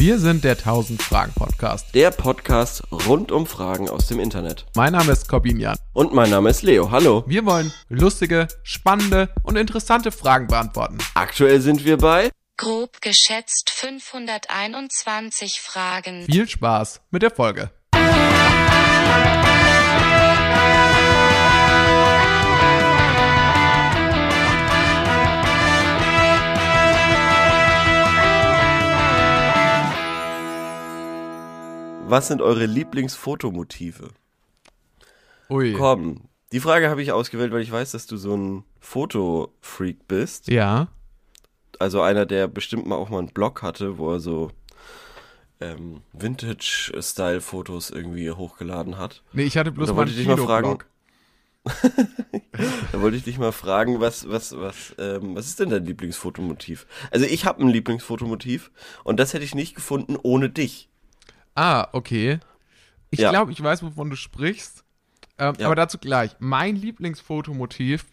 Wir sind der 1000 Fragen Podcast. Der Podcast rund um Fragen aus dem Internet. Mein Name ist Corbinian. Und mein Name ist Leo. Hallo. Wir wollen lustige, spannende und interessante Fragen beantworten. Aktuell sind wir bei Grob geschätzt 521 Fragen. Viel Spaß mit der Folge. Was sind eure Lieblingsfotomotive? Ui. Komm, die Frage habe ich ausgewählt, weil ich weiß, dass du so ein Fotofreak bist. Ja. Also einer, der bestimmt mal auch mal einen Blog hatte, wo er so ähm, Vintage-Style-Fotos irgendwie hochgeladen hat. Nee, ich hatte bloß Da mal wollte einen ich dich mal fragen. Da wollte ich dich mal fragen, was, was, was, ähm, was ist denn dein Lieblingsfotomotiv? Also ich habe ein Lieblingsfotomotiv und das hätte ich nicht gefunden ohne dich. Ah, okay. Ich Ja. glaube, ich weiß, wovon du sprichst. Ähm, Ja. Aber dazu gleich. Mein Lieblingsfotomotiv,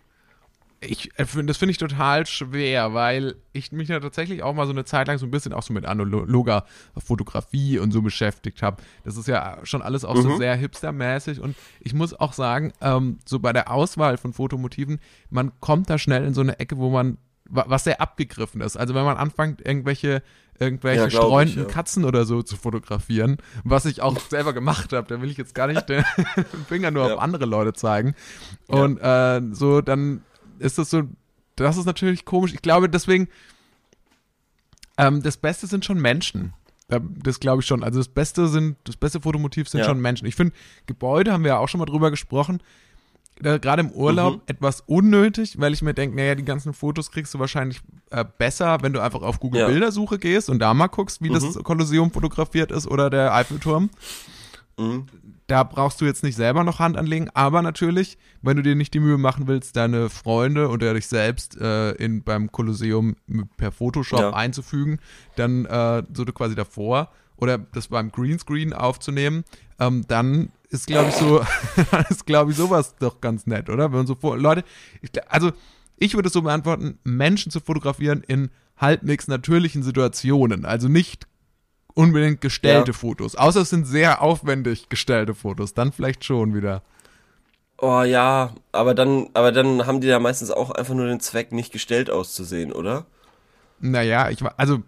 ich, äh, das finde ich total schwer, weil ich mich ja tatsächlich auch mal so eine Zeit lang so ein bisschen auch so mit analoger Fotografie und so beschäftigt habe. Das ist ja schon alles auch so Mhm. sehr hipstermäßig und ich muss auch sagen, ähm, so bei der Auswahl von Fotomotiven, man kommt da schnell in so eine Ecke, wo man wa- was sehr abgegriffen ist. Also wenn man anfängt, irgendwelche irgendwelche Ja, glaub ich, streunenden ja. Katzen oder so zu fotografieren, was ich auch selber gemacht habe. Da will ich jetzt gar nicht den Finger nur Ja. auf andere Leute zeigen. Und äh, so, dann ist das so, das ist natürlich komisch. Ich glaube, deswegen, ähm, das Beste sind schon Menschen. Ja, Das glaube ich schon. Also das Beste sind, das beste Fotomotiv sind schon Menschen. Ich finde, Gebäude haben wir ja auch schon mal drüber gesprochen. Gerade im Urlaub Mhm. etwas unnötig, weil ich mir denke, naja, die ganzen Fotos kriegst du wahrscheinlich äh, besser, wenn du einfach auf Google Ja. Bildersuche gehst und da mal guckst, wie das Mhm. Kolosseum fotografiert ist oder der Eiffelturm. Mhm. Da brauchst du jetzt nicht selber noch Hand anlegen, aber natürlich, wenn du dir nicht die Mühe machen willst, deine Freunde oder dich selbst äh, in, beim Kolosseum per Photoshop Ja. einzufügen, dann äh, so du quasi davor oder das beim Greenscreen aufzunehmen, ähm, dann ist glaube ich so, ist glaube ich sowas doch ganz nett, oder? Wenn man so vor, Leute, ich, also ich würde es so beantworten, Menschen zu fotografieren in halbwegs natürlichen Situationen, also nicht unbedingt gestellte Ja. Fotos. Außer es sind sehr aufwendig gestellte Fotos. Dann vielleicht schon wieder. Oh ja, aber dann, aber dann haben die ja meistens auch einfach nur den Zweck, nicht gestellt auszusehen, oder? Naja, ich also,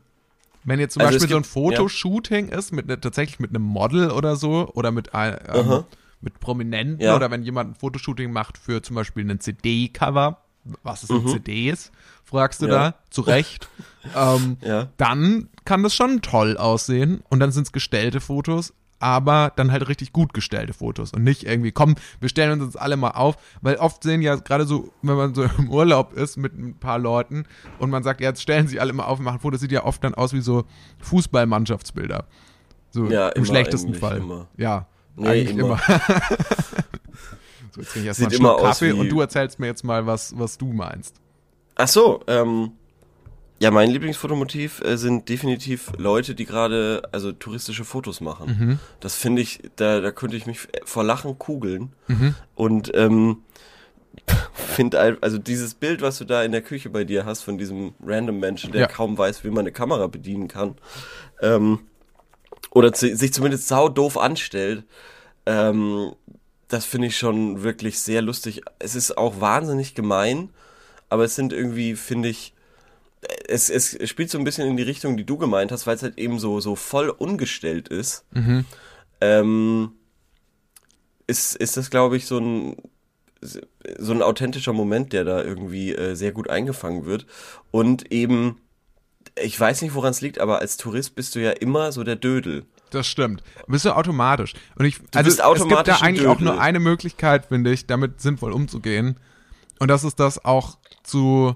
wenn jetzt zum Also Beispiel so ein Fotoshooting ist, mit ne, tatsächlich mit einem Model oder so, oder mit, ein- ähm, Aha. mit Prominenten, Ja. oder wenn jemand ein Fotoshooting macht für zum Beispiel einen CD-Cover, was ist Mhm. CD ist, fragst du Ja. da, zu Recht, ähm, Ja. dann kann das schon toll aussehen und dann sind es gestellte Fotos, aber dann halt richtig gut gestellte Fotos und nicht irgendwie, komm, wir stellen uns jetzt alle mal auf, weil oft sehen ja gerade so, wenn man so im Urlaub ist mit ein paar Leuten und man sagt, ja, jetzt stellen sich alle mal auf und machen Fotos, sieht ja oft dann aus wie so Fußballmannschaftsbilder. So Ja, im schlechtesten Fall. immer. Ja, Nee, eigentlich immer. immer. so, jetzt trinke ich erstmal einen immer Schluck aus Kaffee und du erzählst mir jetzt mal, was, was du meinst. Ach so, ähm, ja, mein Lieblingsfotomotiv äh, sind definitiv Leute, die gerade also touristische Fotos machen. Mhm. Das finde ich, da, da könnte ich mich vor Lachen kugeln. Mhm. Und ähm, finde also dieses Bild, was du da in der Küche bei dir hast von diesem random Menschen, der Ja. kaum weiß, wie man eine Kamera bedienen kann, ähm, oder zu, sich zumindest sau doof anstellt, ähm, das finde ich schon wirklich sehr lustig. Es ist auch wahnsinnig gemein, aber es sind irgendwie, finde ich, es, es spielt so ein bisschen in die Richtung, die du gemeint hast, weil es halt eben so, so voll ungestellt ist. Mhm. Ähm, ist, ist das, glaube ich, so ein, so ein authentischer Moment, der da irgendwie äh, sehr gut eingefangen wird. Und eben, ich weiß nicht, woran es liegt, aber als Tourist bist du ja immer so der Dödel. Das stimmt. Bist du automatisch. Und ich, also bist es gibt da eigentlich auch Dödel. nur eine Möglichkeit, finde ich, damit sinnvoll umzugehen. Und das ist das auch zu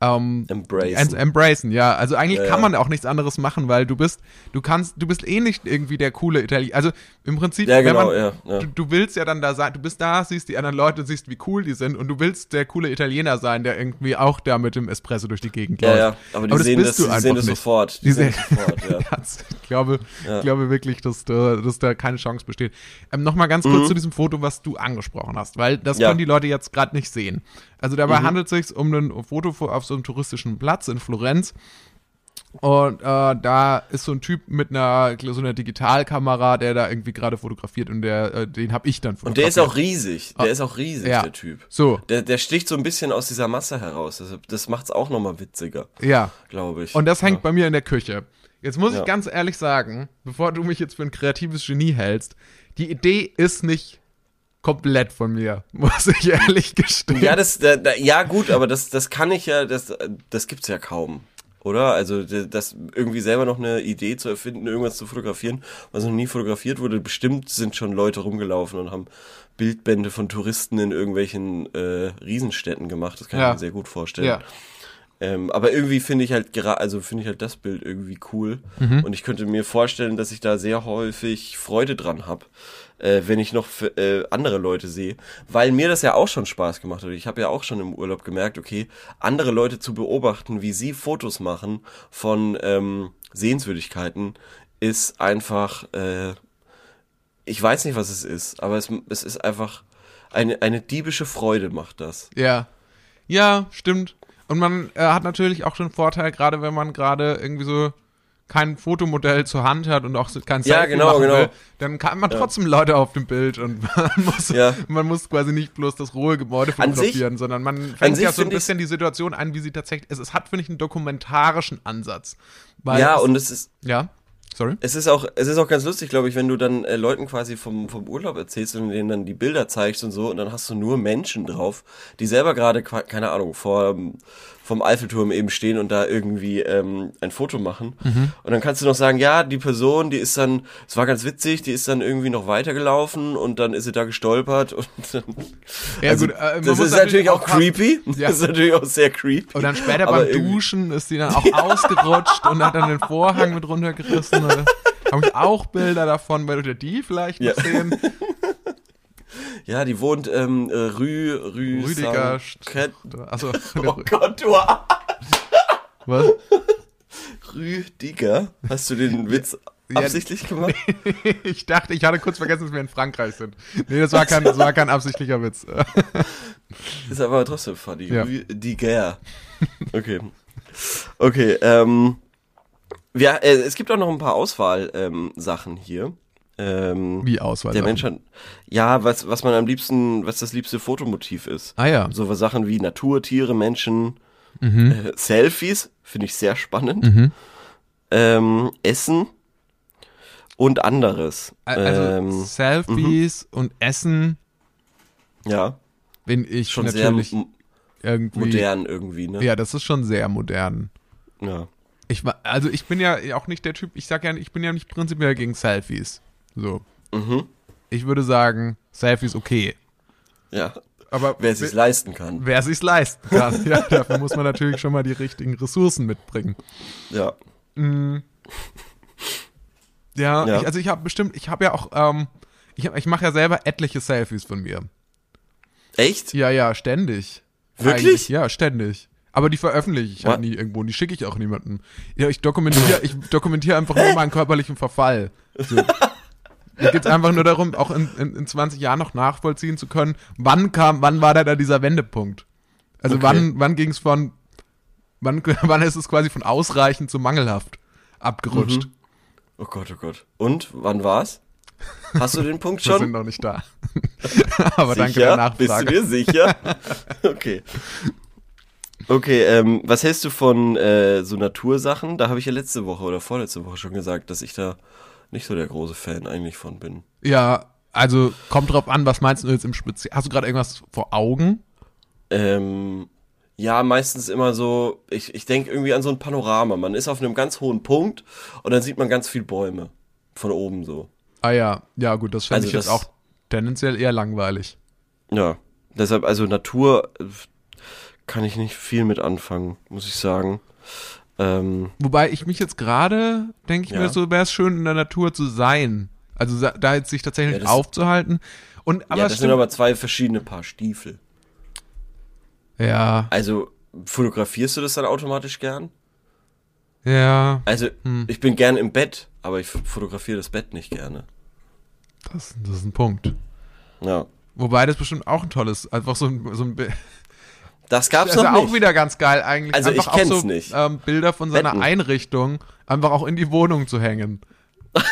ähm, Embracen. Em- Embracen, ja. Also eigentlich Ja, kann ja. man auch nichts anderes machen, weil du bist, du kannst, du bist eh nicht irgendwie der coole Italiener. Also im Prinzip, Ja, wenn genau, man, ja, ja. Du, du willst ja dann da sein, du bist da, siehst die anderen Leute, siehst, wie cool die sind und du willst der coole Italiener sein, der irgendwie auch da mit dem Espresso durch die Gegend Ja, läuft. ja, aber die sehen das, bist du die sehen das nicht. sofort. Die, Die sehen das sofort, ja. Ja, ich glaube, Ja. ich glaube wirklich, dass da, dass da keine Chance besteht. Ähm, Nochmal ganz kurz Mhm. zu diesem Foto, was du angesprochen hast, weil das Ja. können die Leute jetzt gerade nicht sehen. Also dabei Mhm. handelt es sich um ein Foto auf so einem touristischen Platz in Florenz. Und äh, da ist so ein Typ mit einer so einer Digitalkamera, der da irgendwie gerade fotografiert und der, äh, den habe ich dann Und fotografiert. der ist auch riesig. Der ist auch riesig, Ja. der Typ. so, Der, der sticht so ein bisschen aus dieser Masse heraus. Das, das macht's auch nochmal witziger, ja. glaube ich. Und das hängt ja. bei mir in der Küche. Jetzt muss Ja. ich ganz ehrlich sagen, bevor du mich jetzt für ein kreatives Genie hältst, die Idee ist nicht komplett von mir, muss ich ehrlich gestehen. Ja, das, da, da, ja gut, aber das, das kann ich ja, das, das gibt's ja kaum. Oder? Also, das irgendwie selber noch eine Idee zu erfinden, irgendwas zu fotografieren, was noch nie fotografiert wurde. Bestimmt sind schon Leute rumgelaufen und haben Bildbände von Touristen in irgendwelchen äh, Riesenstädten gemacht. Das kann Ja. ich mir sehr gut vorstellen. ja. Ähm, aber irgendwie finde ich halt gerade, also finde ich halt das Bild irgendwie cool. Mhm. Und ich könnte mir vorstellen, dass ich da sehr häufig Freude dran habe, äh, wenn ich noch äh, andere Leute sehe. Weil mir das ja auch schon Spaß gemacht hat. Ich habe ja auch schon im Urlaub gemerkt, okay, andere Leute zu beobachten, wie sie Fotos machen von ähm, Sehenswürdigkeiten, ist einfach, äh, ich weiß nicht, was es ist, aber es, es ist einfach eine, eine diebische Freude macht das. Ja. Ja, stimmt. Und man äh, hat natürlich auch schon Vorteil, gerade wenn man gerade irgendwie so kein Fotomodell zur Hand hat und auch kein Ja, Selfie genau, machen genau. will, dann kann man trotzdem Leute auf dem Bild und man muss, Ja. man muss quasi nicht bloß das rohe Gebäude An sich- fotografieren, sondern man fängt sich ja so ein bisschen die Situation ein, wie sie tatsächlich ist. Es hat, finde ich, einen dokumentarischen Ansatz. Weil Ja, es, und es ist, ja, sorry. Es ist auch, es ist auch ganz lustig, glaube ich, wenn du dann äh, Leuten quasi vom, vom Urlaub erzählst und denen dann die Bilder zeigst und so und dann hast du nur Menschen drauf, die selber gerade, keine Ahnung, vor, ähm, vom Eiffelturm eben stehen und da irgendwie ähm, ein Foto machen. Mhm. Und dann kannst du noch sagen, ja, die Person, die ist dann, es war ganz witzig, die ist dann irgendwie noch weitergelaufen und dann ist sie da gestolpert und dann, Ja, also, gut, äh, das ist natürlich auch aufpassen. creepy. Ja. Das ist natürlich auch sehr creepy. Und dann später beim Duschen ist die dann auch ausgerutscht und hat dann den Vorhang mit runtergerissen. Habe ich auch Bilder davon, werdet ihr die vielleicht Ja. sehen? Ja, die wohnt ähm, äh, Rü, Rü, Rüdiger Saint- Also, Oh Gott, du Arsch. was? Rüdiger. Hast du den Witz absichtlich gemacht? Ich dachte, ich hatte kurz vergessen, dass wir in Frankreich sind. Nee, das war kein, das war kein absichtlicher Witz. Ist aber trotzdem funny. Ja. Rüdiger. Okay. Okay, ähm. Ja, äh, es gibt auch noch ein paar Auswahl-Sachen ähm, hier. Ähm, Wie Auswahl. der Mensch hat, ja, was, was man am liebsten, was das liebste Fotomotiv ist. Ah ja. So Sachen wie Natur, Tiere, Menschen, Mhm. äh, Selfies, finde ich sehr spannend. Mhm. Ähm, Essen und anderes. Also ähm, Selfies und Essen ja, bin ich schon natürlich sehr irgendwie. modern irgendwie, ne? Ja, das ist schon sehr modern. Ja. Ich war, also ich bin ja auch nicht der Typ, ich sag ja, ich bin ja nicht prinzipiell gegen Selfies. So. Mhm. Ich würde sagen, Selfies okay. Ja. Aber Wer es sich leisten kann. wer sich's leisten kann. ja, dafür muss man natürlich schon mal die richtigen Ressourcen mitbringen. Ja. Ja, Ja. Ich, also ich habe bestimmt, ich habe ja auch, ähm, ich, hab- ich mache ja selber etliche Selfies von mir. Echt? Ja, ja, ständig. Wirklich? Eigentlich, ja, ständig. Aber die veröffentliche ich halt nie irgendwo und die schicke ich auch niemandem. Ja, ich dokumentiere, ich dokumentiere einfach nur meinen körperlichen Verfall. So. Mir geht's einfach nur darum, auch in, in, in 20 Jahren noch nachvollziehen zu können, wann kam, wann war da, da dieser Wendepunkt? Also Okay. wann, wann ging es von, wann, wann ist es quasi von ausreichend zu mangelhaft abgerutscht? Mhm. Oh Gott, oh Gott. Und, wann war's? Hast du den Punkt Wir sind schon? noch nicht da. Aber danke sicher? der Bist du Nachfrage. dir sicher? okay. Okay, ähm, was hältst du von äh, so Natursachen? Da habe ich ja letzte Woche oder vorletzte Woche schon gesagt, dass ich da nicht so der große Fan eigentlich von bin. Ja, also kommt drauf an, was meinst du jetzt im Speziellen? Hast du gerade irgendwas vor Augen? Ähm, ja, meistens immer so, ich, ich denke irgendwie an so ein Panorama. Man ist auf einem ganz hohen Punkt und dann sieht man ganz viel Bäume. Von oben so. Ah ja, ja gut, das fände Also ich jetzt das- auch tendenziell eher langweilig. Ja. Deshalb, also Natur äh, kann ich nicht viel mit anfangen, muss ich sagen. Ähm, Wobei ich mich jetzt gerade, denke ich Ja. mir, so wäre es schön in der Natur zu sein. Also da jetzt sich tatsächlich Ja, das- aufzuhalten. Und aber ja, das sind stimmt- aber zwei verschiedene Paar Stiefel. ja, Also, fotografierst du das dann automatisch gern? ja, Also, Hm. ich bin gern im Bett, aber ich fotografiere das Bett nicht gerne. das, das ist ein Punkt. Ja. Wobei das bestimmt auch ein tolles, einfach so ein, so ein Das gab's Das ist noch ja auch nicht. wieder ganz geil eigentlich. Also ich einfach auch kenn's so, nicht. Ähm, Bilder von seiner Wetten. Einrichtung einfach auch in die Wohnung zu hängen.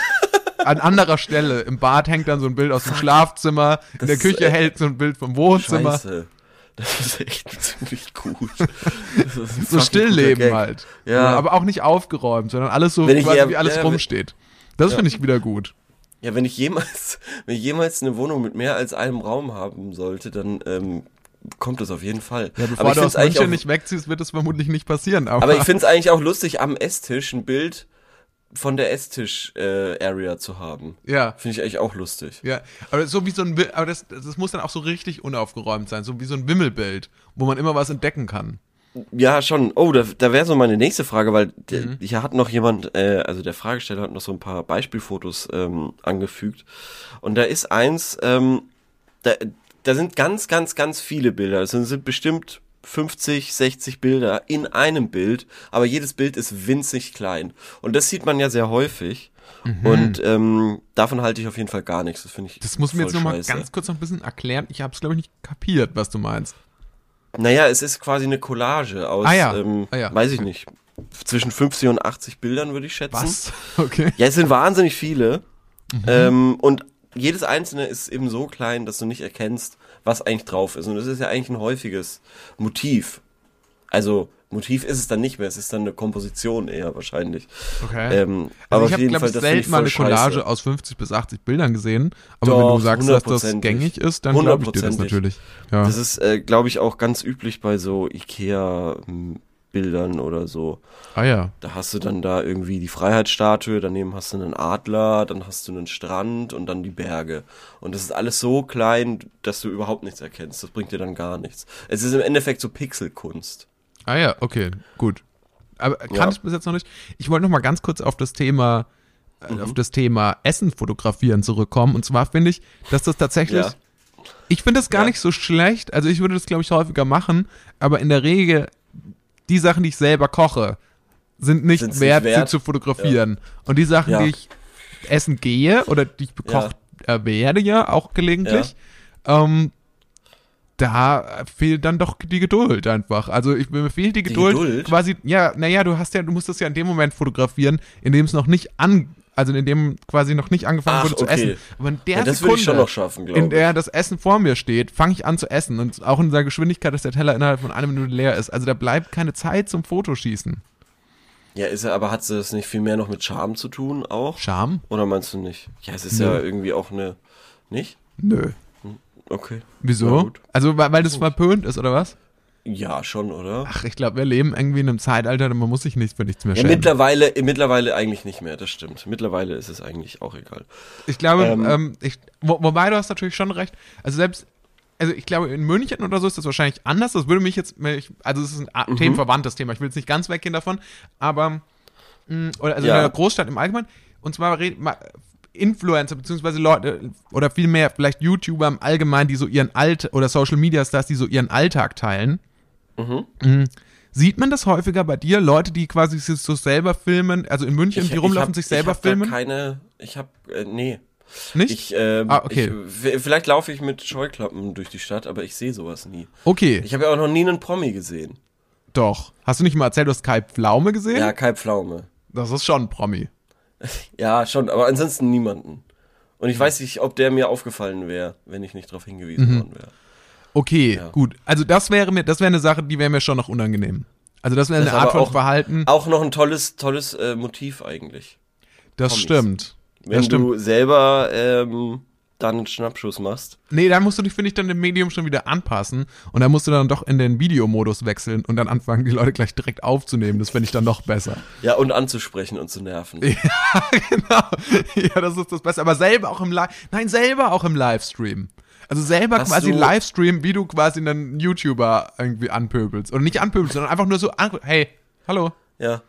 An anderer Stelle. Im Bad hängt dann so ein Bild aus dem Schlafzimmer. In Das der ist Küche hält so ein Bild vom Wohnzimmer. Scheiße. Das ist echt ziemlich gut. So Stillleben halt. Ja. Aber auch nicht aufgeräumt, sondern alles so, ich quasi eher- wie alles ja, rumsteht. Das finde ich wieder gut. Ja, wenn ich jemals, wenn ich jemals eine Wohnung mit mehr als einem Raum haben sollte, dann ähm, kommt das auf jeden Fall. Ja, bevor aber ich du aus München auch, nicht wegziehst, wird es vermutlich nicht passieren. Aber, aber ich finde es eigentlich auch lustig, am Esstisch ein Bild von der Esstisch-Area zu haben. ja. Finde ich eigentlich auch lustig. Ja, aber so wie so ein, aber das, das muss dann auch so richtig unaufgeräumt sein, so wie so ein Wimmelbild, wo man immer was entdecken kann. Ja, schon. Oh, da, da wäre so meine nächste Frage, weil Mhm. hier hat noch jemand, äh, also der Fragesteller hat noch so ein paar Beispielfotos ähm, angefügt. Und da ist eins, ähm, da, da sind ganz, ganz, ganz viele Bilder. Es sind, bestimmt 50, 60 Bilder in einem Bild, aber jedes Bild ist winzig klein. Und das sieht man ja sehr häufig. Und ähm, davon halte ich auf jeden Fall gar nichts. Das finde ich. Mhm. Das muss mir jetzt nochmal ganz kurz noch ein bisschen erklären. Ich habe es, glaube ich, nicht kapiert, was du meinst. Naja, es ist quasi eine Collage aus, Ah ja, ähm, ah ja. weiß ich nicht, zwischen 50 und 80 Bildern, würde ich schätzen. Was? Okay. Ja, es sind wahnsinnig viele. Mhm. Ähm, und jedes einzelne ist eben so klein, dass du nicht erkennst, was eigentlich drauf ist. Und das ist ja eigentlich ein häufiges Motiv. Also, Motiv ist es dann nicht mehr, es ist dann eine Komposition eher wahrscheinlich. Okay. Ähm, Also aber ich habe, glaube ich, selten mal eine Collage scheiße. aus 50 bis 80 Bildern gesehen. Aber wenn Doch, du sagst, dass das gängig ist, dann glaube ich dir das natürlich. Ja. Das ist, äh, glaube ich, auch ganz üblich bei so Ikea-Bildern oder so. ah ja. Da hast du dann da irgendwie die Freiheitsstatue, daneben hast du einen Adler, dann hast du einen Strand und dann die Berge. Und das ist alles so klein, dass du überhaupt nichts erkennst. Das bringt dir dann gar nichts. Es ist im Endeffekt so Pixelkunst. Ah ja, okay, gut. Aber kannte Ja. ich bis jetzt noch nicht. Ich wollte noch mal ganz kurz auf das Thema äh, Mhm. auf das Thema Essen fotografieren zurückkommen. Und zwar finde ich, dass das tatsächlich Ja. Ich finde das gar Ja. nicht so schlecht. Also ich würde das, glaube ich, häufiger machen. Aber in der Regel, die Sachen, die ich selber koche, sind nicht Sind's wert, nicht wert? sie zu fotografieren. Und die Sachen, Ja. die ich essen gehe oder die ich bekocht äh, werde, ja, auch gelegentlich, ähm, da fehlt dann doch die Geduld einfach. Also ich, mir fehlt die Geduld, Geduld? quasi, ja, naja, du hast ja, du musst das ja in dem Moment fotografieren, in dem es noch nicht an, also in dem quasi noch nicht angefangen Ach, wurde zu okay. essen. Aber in der Ja, das Sekunde, ich schon noch schaffen, in der das Essen vor mir steht, fange ich an zu essen und auch in der Geschwindigkeit, dass der Teller innerhalb von einer Minute leer ist. Also da bleibt keine Zeit zum Fotoschießen. Ja, ist er, aber hat das nicht viel mehr noch mit Charme zu tun auch? Scham? Oder meinst du nicht? Ja, es ist Nö. ja irgendwie auch eine. Nicht? Nö. Okay. Wieso? Also weil, weil das verpönt ist oder was? Ja, schon, oder? Ach, ich glaube, wir leben irgendwie in einem Zeitalter, man muss sich nicht für nichts mehr Ja, schämen. mittlerweile, mittlerweile eigentlich nicht mehr, das stimmt. Mittlerweile ist es eigentlich auch egal. Ich glaube, ähm, Ähm, ich, wo, wobei du hast natürlich schon recht. Also selbst, also ich glaube, in München oder so ist das wahrscheinlich anders. Das würde mich jetzt, also es ist ein Mhm. themenverwandtes Thema. Ich will jetzt nicht ganz weggehen davon, aber mh, oder also Ja. in einer Großstadt im Allgemeinen. Und zwar red- ma- Influencer beziehungsweise Leute oder vielmehr vielleicht YouTuber im Allgemeinen, die so ihren Alt oder Social Media Stars, die so ihren Alltag teilen. Mhm. Sieht man das häufiger bei dir? Leute, die quasi sich so selber filmen, also in München, die rumlaufen, hab- sich selber ich hab filmen? keine, ich hab, äh, nee. Nicht? Ich, ähm, Ah, okay. ich, vielleicht laufe ich mit Scheuklappen durch die Stadt, aber ich sehe sowas nie. okay, Ich habe ja auch noch nie einen Promi gesehen. doch. Hast du nicht mal erzählt, du hast Kai Pflaume gesehen? Ja, Kai Pflaume. Das ist schon ein Promi. Ja, schon, aber ansonsten niemanden. Und ich weiß nicht, ob der mir aufgefallen wäre, wenn ich nicht darauf hingewiesen Mhm. worden wäre. Okay, Ja. gut. Also das wäre mir, das wäre eine Sache, die wäre mir schon noch unangenehm. Also das wäre Das eine ist Art von auch- Verhalten. Auch noch ein tolles, tolles äh, Motiv eigentlich. Das Promis. stimmt. Wenn das stimmt. du selber ähm, dann einen Schnappschuss machst. Nee, da musst du dich, finde ich, dann dem Medium schon wieder anpassen. Und dann musst du dann doch in den Videomodus wechseln und dann anfangen, die Leute gleich direkt aufzunehmen. Das finde ich dann noch besser. Ja, und anzusprechen und zu nerven. genau. Ja, das ist das Beste. Aber selber auch im Live, nein, selber auch im Livestream. Also selber Hast quasi Livestream, wie du quasi einen YouTuber irgendwie anpöbelst. Oder nicht anpöbelst, sondern einfach nur so, hey, hallo, Ja.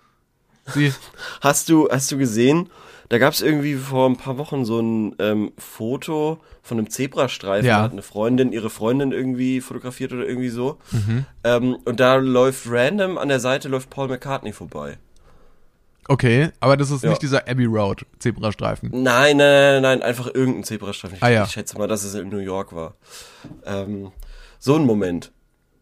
sie. Hast du, hast du gesehen, da gab es irgendwie vor ein paar Wochen so ein ähm, Foto von einem Zebrastreifen. Ja. Da hat eine Freundin ihre Freundin irgendwie fotografiert oder irgendwie so. Mhm. Ähm, und da läuft random an der Seite läuft Paul McCartney vorbei. Okay, aber das ist Ja. nicht dieser Abbey Road Zebrastreifen. Nein, nein, nein, nein, einfach irgendein Zebrastreifen. Ich, Ah, ja. ich schätze mal, dass es in New York war. Ähm, so ein Moment.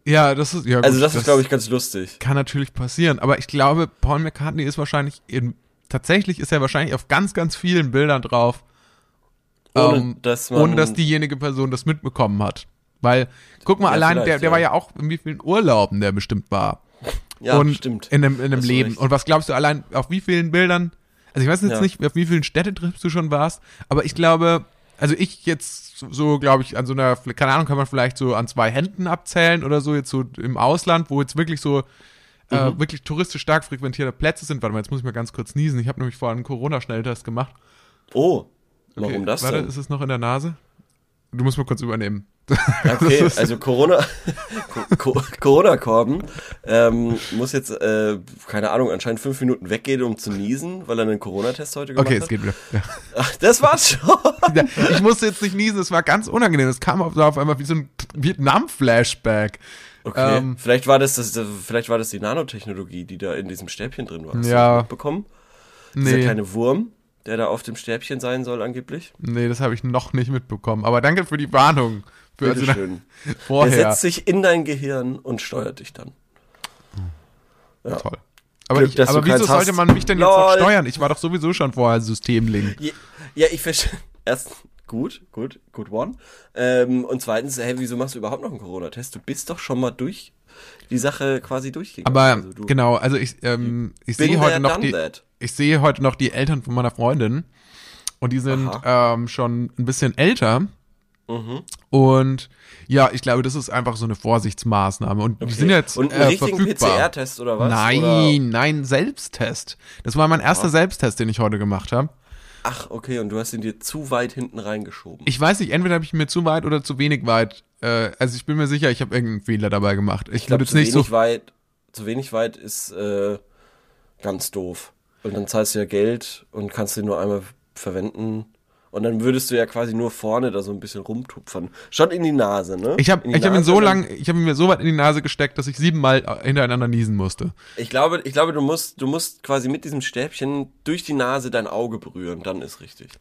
Ja, das ist, ja, gut, Also das, ist, glaube ich, ganz lustig. kann natürlich passieren. Aber ich glaube, Paul McCartney ist wahrscheinlich in, tatsächlich ist er wahrscheinlich auf ganz, ganz vielen Bildern drauf, Ohne, ähm, dass man, ohne dass diejenige Person das mitbekommen hat. Weil, guck mal, Ja, allein, der, der war ja. ja auch in wie vielen Urlauben der bestimmt war. Ja, und stimmt. in einem, in einem Leben. recht. Und was glaubst du allein, auf wie vielen Bildern, also ich weiß jetzt Ja. nicht, auf wie vielen Städtetrips du schon warst, aber ich glaube, also ich jetzt so, glaube ich, an so einer, keine Ahnung, kann man vielleicht so an zwei Händen abzählen oder so, jetzt so im Ausland, wo jetzt wirklich so, äh, Mhm. wirklich touristisch stark frequentierte Plätze sind. Warte mal, jetzt muss ich mal ganz kurz niesen. Ich habe nämlich vorhin einen Corona-Schnelltest gemacht. Oh, Okay, warum das Warte, denn? ist es noch in der Nase? Du musst mal kurz übernehmen. Okay, ist- also Corona, Co Co Corona-Korben ähm, muss jetzt, äh, keine Ahnung, anscheinend fünf Minuten weggehen, um zu niesen, weil er einen Corona-Test heute gemacht Okay, es hat. geht wieder. Ja. Ach, das war's schon. Ja, ich musste jetzt nicht niesen, es war ganz unangenehm. Es kam auf, auf einmal wie so ein Vietnam-Flashback. Okay, Ähm, vielleicht war das, das, vielleicht war das die Nanotechnologie, die da in diesem Stäbchen drin war. Hast Ja. du das mitbekommen? Dieser Nee, kleine Wurm, der da auf dem Stäbchen sein soll angeblich. nee, das habe ich noch nicht mitbekommen. Aber danke für die Warnung. Für also Bitteschön. Der vorher. setzt sich in dein Gehirn und steuert dich dann. Ja. Toll. Aber, Glück, ich, aber wieso sollte man mich denn jetzt noch Lol. steuern? Ich war doch sowieso schon vorher Systemlink. Ja, ja ich verstehe. Erst gut, gut, gut one. Ähm, und zweitens, hey, wieso machst du überhaupt noch einen Corona-Test? Du bist doch schon mal durch die Sache quasi durchgegangen. Aber Also genau, also ich, ähm, ich sehe heute noch die, that. Ich sehe heute noch die Eltern von meiner Freundin und die sind ähm, schon ein bisschen älter Mhm. und ja, ich glaube, das ist einfach so eine Vorsichtsmaßnahme und die sind jetzt Und einen äh, richtigen. PCR-Test oder was? Nein, Oder? nein, Selbsttest. Das war mein erster Selbsttest, den ich heute gemacht habe. Ach, okay, und du hast ihn dir zu weit hinten reingeschoben. Ich weiß nicht, entweder habe ich mir zu weit oder zu wenig weit. Äh, also ich bin mir sicher, ich habe irgendeinen Fehler dabei gemacht. Ich, Ich glaube, zu nicht so. wenig weit, zu wenig weit ist äh, ganz doof. Und dann zahlst du ja Geld und kannst den nur einmal verwenden. Und dann würdest du ja quasi nur vorne da so ein bisschen rumtupfern. Schon in die Nase, ne? Ich habe hab ihn so lang, ich habe ihn mir so weit in die Nase gesteckt, dass ich siebenmal hintereinander niesen musste. Ich glaube, ich glaube, du musst, du musst quasi mit diesem Stäbchen durch die Nase dein Auge berühren, dann ist richtig.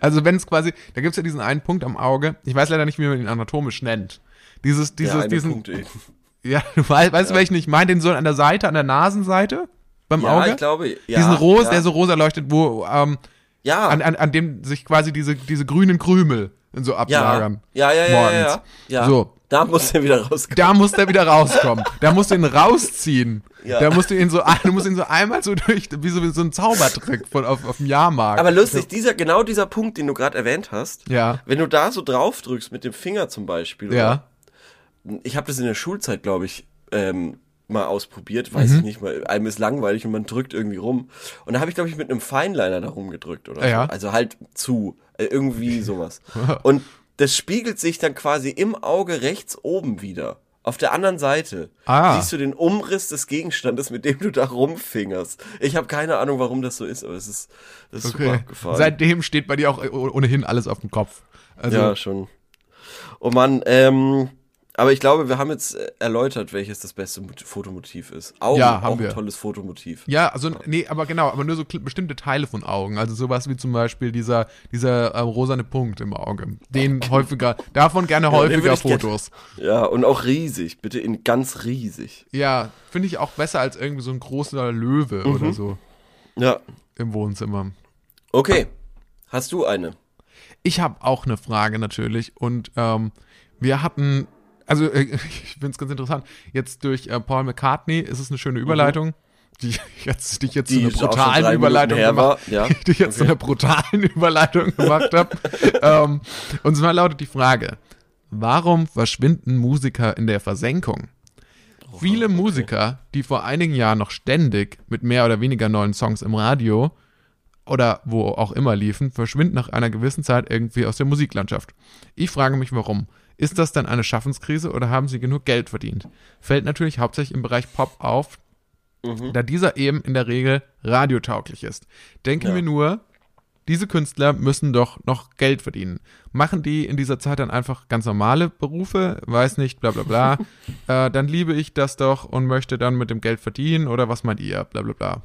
Also wenn es quasi, da gibt's ja diesen einen Punkt am Auge. Ich weiß leider nicht, wie man ihn anatomisch nennt. Dieses, dieses, eine diesen, Punkt eben. ja, du weißt, du, welchen ich meine? Den so an der Seite, an der Nasenseite beim Ja, Auge. ich glaube, ja. diesen Ros, ja. der so rosa leuchtet, wo ähm, ja, an, an, an dem sich quasi diese, diese grünen Krümel so ablagern. ja, ja, ja, ja, morgens. ja, ja. So. Da muss er wieder rauskommen. Da muss der wieder rauskommen. Da musst du ihn rausziehen. Ja. Da musst du ihn so, du musst ihn so einmal so durch, wie so, wie so ein Zaubertrick von, auf, auf dem Jahrmarkt. Aber lustig, dieser, genau dieser Punkt, den du gerade erwähnt hast, Ja. wenn du da so drauf drückst mit dem Finger zum Beispiel, Ja. oder? ich habe das in der Schulzeit, glaube ich, ähm, mal ausprobiert, weiß Mhm. ich nicht mal, einem ist langweilig und man drückt irgendwie rum. Und da habe ich, glaube ich, mit einem Feinliner da rumgedrückt oder Ja. so. Also halt zu, äh, irgendwie sowas. und das spiegelt sich dann quasi im Auge rechts oben wieder. Auf der anderen Seite Ah. siehst du den Umriss des Gegenstandes, mit dem du da rumfingerst. Ich habe keine Ahnung, warum das so ist, aber es ist, das ist super Okay. abgefahren. Seitdem steht bei dir auch äh, ohnehin alles auf dem Kopf. Also, ja, schon. Oh Mann, ähm, aber ich glaube, wir haben jetzt äh, erläutert, welches das beste Mot- Fotomotiv ist. Augen, Ja, haben auch wir. ein tolles Fotomotiv. Ja, also nee, aber genau, aber nur so bestimmte Teile von Augen. Also sowas wie zum Beispiel dieser dieser ähm, rosane Punkt im Auge. Den häufiger, davon gerne häufiger gern- Fotos. Ja, und auch riesig, bitte in ganz riesig. Ja, finde ich auch besser als irgendwie so ein großer Löwe Mhm. oder so Ja, im Wohnzimmer. okay. Hast du eine? Ich habe auch eine Frage natürlich und ähm, wir hatten, also äh, ich finde es ganz interessant, jetzt durch äh, Paul McCartney ist es eine schöne Überleitung, die ich jetzt, die ich jetzt Mhm. Die zu einer brutalen Überleitung gemacht ja. die ich jetzt zu Okay. einer brutalen Überleitung gemacht habe. ähm, und zwar lautet die Frage, warum verschwinden Musiker in der Versenkung? Viele Musiker, die vor einigen Jahren noch ständig mit mehr oder weniger neuen Songs im Radio oder wo auch immer liefen, verschwinden nach einer gewissen Zeit irgendwie aus der Musiklandschaft. Ich frage mich warum. Ist das dann eine Schaffenskrise oder haben sie genug Geld verdient? Fällt natürlich hauptsächlich im Bereich Pop auf, da dieser eben in der Regel radiotauglich ist. Denken Ja. wir nur, diese Künstler müssen doch noch Geld verdienen. Machen die in dieser Zeit dann einfach ganz normale Berufe, weiß nicht, bla bla bla, äh, dann liebe ich das doch und möchte dann mit dem Geld verdienen oder was meint ihr, bla bla bla.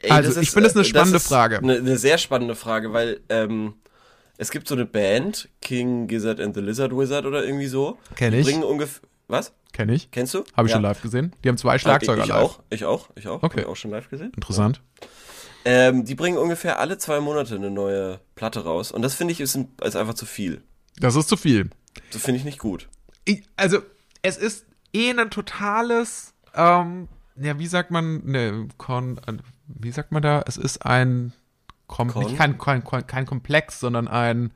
Ey, Also, das ich finde das eine äh, spannende ist Frage. Eine, eine sehr spannende Frage, weil ähm, es gibt so eine Band, King Gizzard and the Lizard Wizard oder irgendwie so. Kenn Die ich. Bringen ungefähr. Was? Kenne ich. Kennst du? Habe ich ja. schon live gesehen. Die haben zwei Schlagzeuger ich, ich live. auch, ich auch, ich auch. Okay. Hab ich auch schon live gesehen. Interessant. Ähm, die bringen ungefähr alle zwei Monate eine neue Platte raus. Und das finde ich ist, ein, ist einfach zu viel. Das ist zu viel. Das finde ich nicht gut. Ich, also, es ist eh ein totales, ähm, ja, wie sagt man, ne, Kon, äh, wie sagt man da? Es ist ein, Kom Kon? nicht kein, kein, kein, Komplex, sondern ein,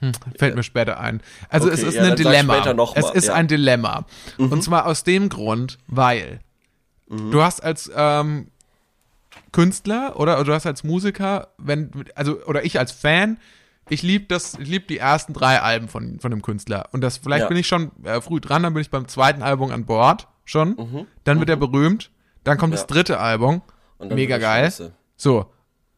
hm, fällt mir später ein. Also Okay, es ist ja, ein Dilemma. noch es mal, ist ja. Mhm. ein Dilemma. Und zwar aus dem Grund, weil du hast als ähm, Künstler oder, oder du hast als Musiker, wenn, also, oder ich als Fan, ich liebe das, ich liebe die ersten drei Alben von, von dem Künstler. Und das, vielleicht Ja. bin ich schon äh, früh dran, dann bin ich beim zweiten Album an Bord schon. Dann wird er berühmt. Dann kommt das Mhm. Ja. dritte Album. Mega das geil. So.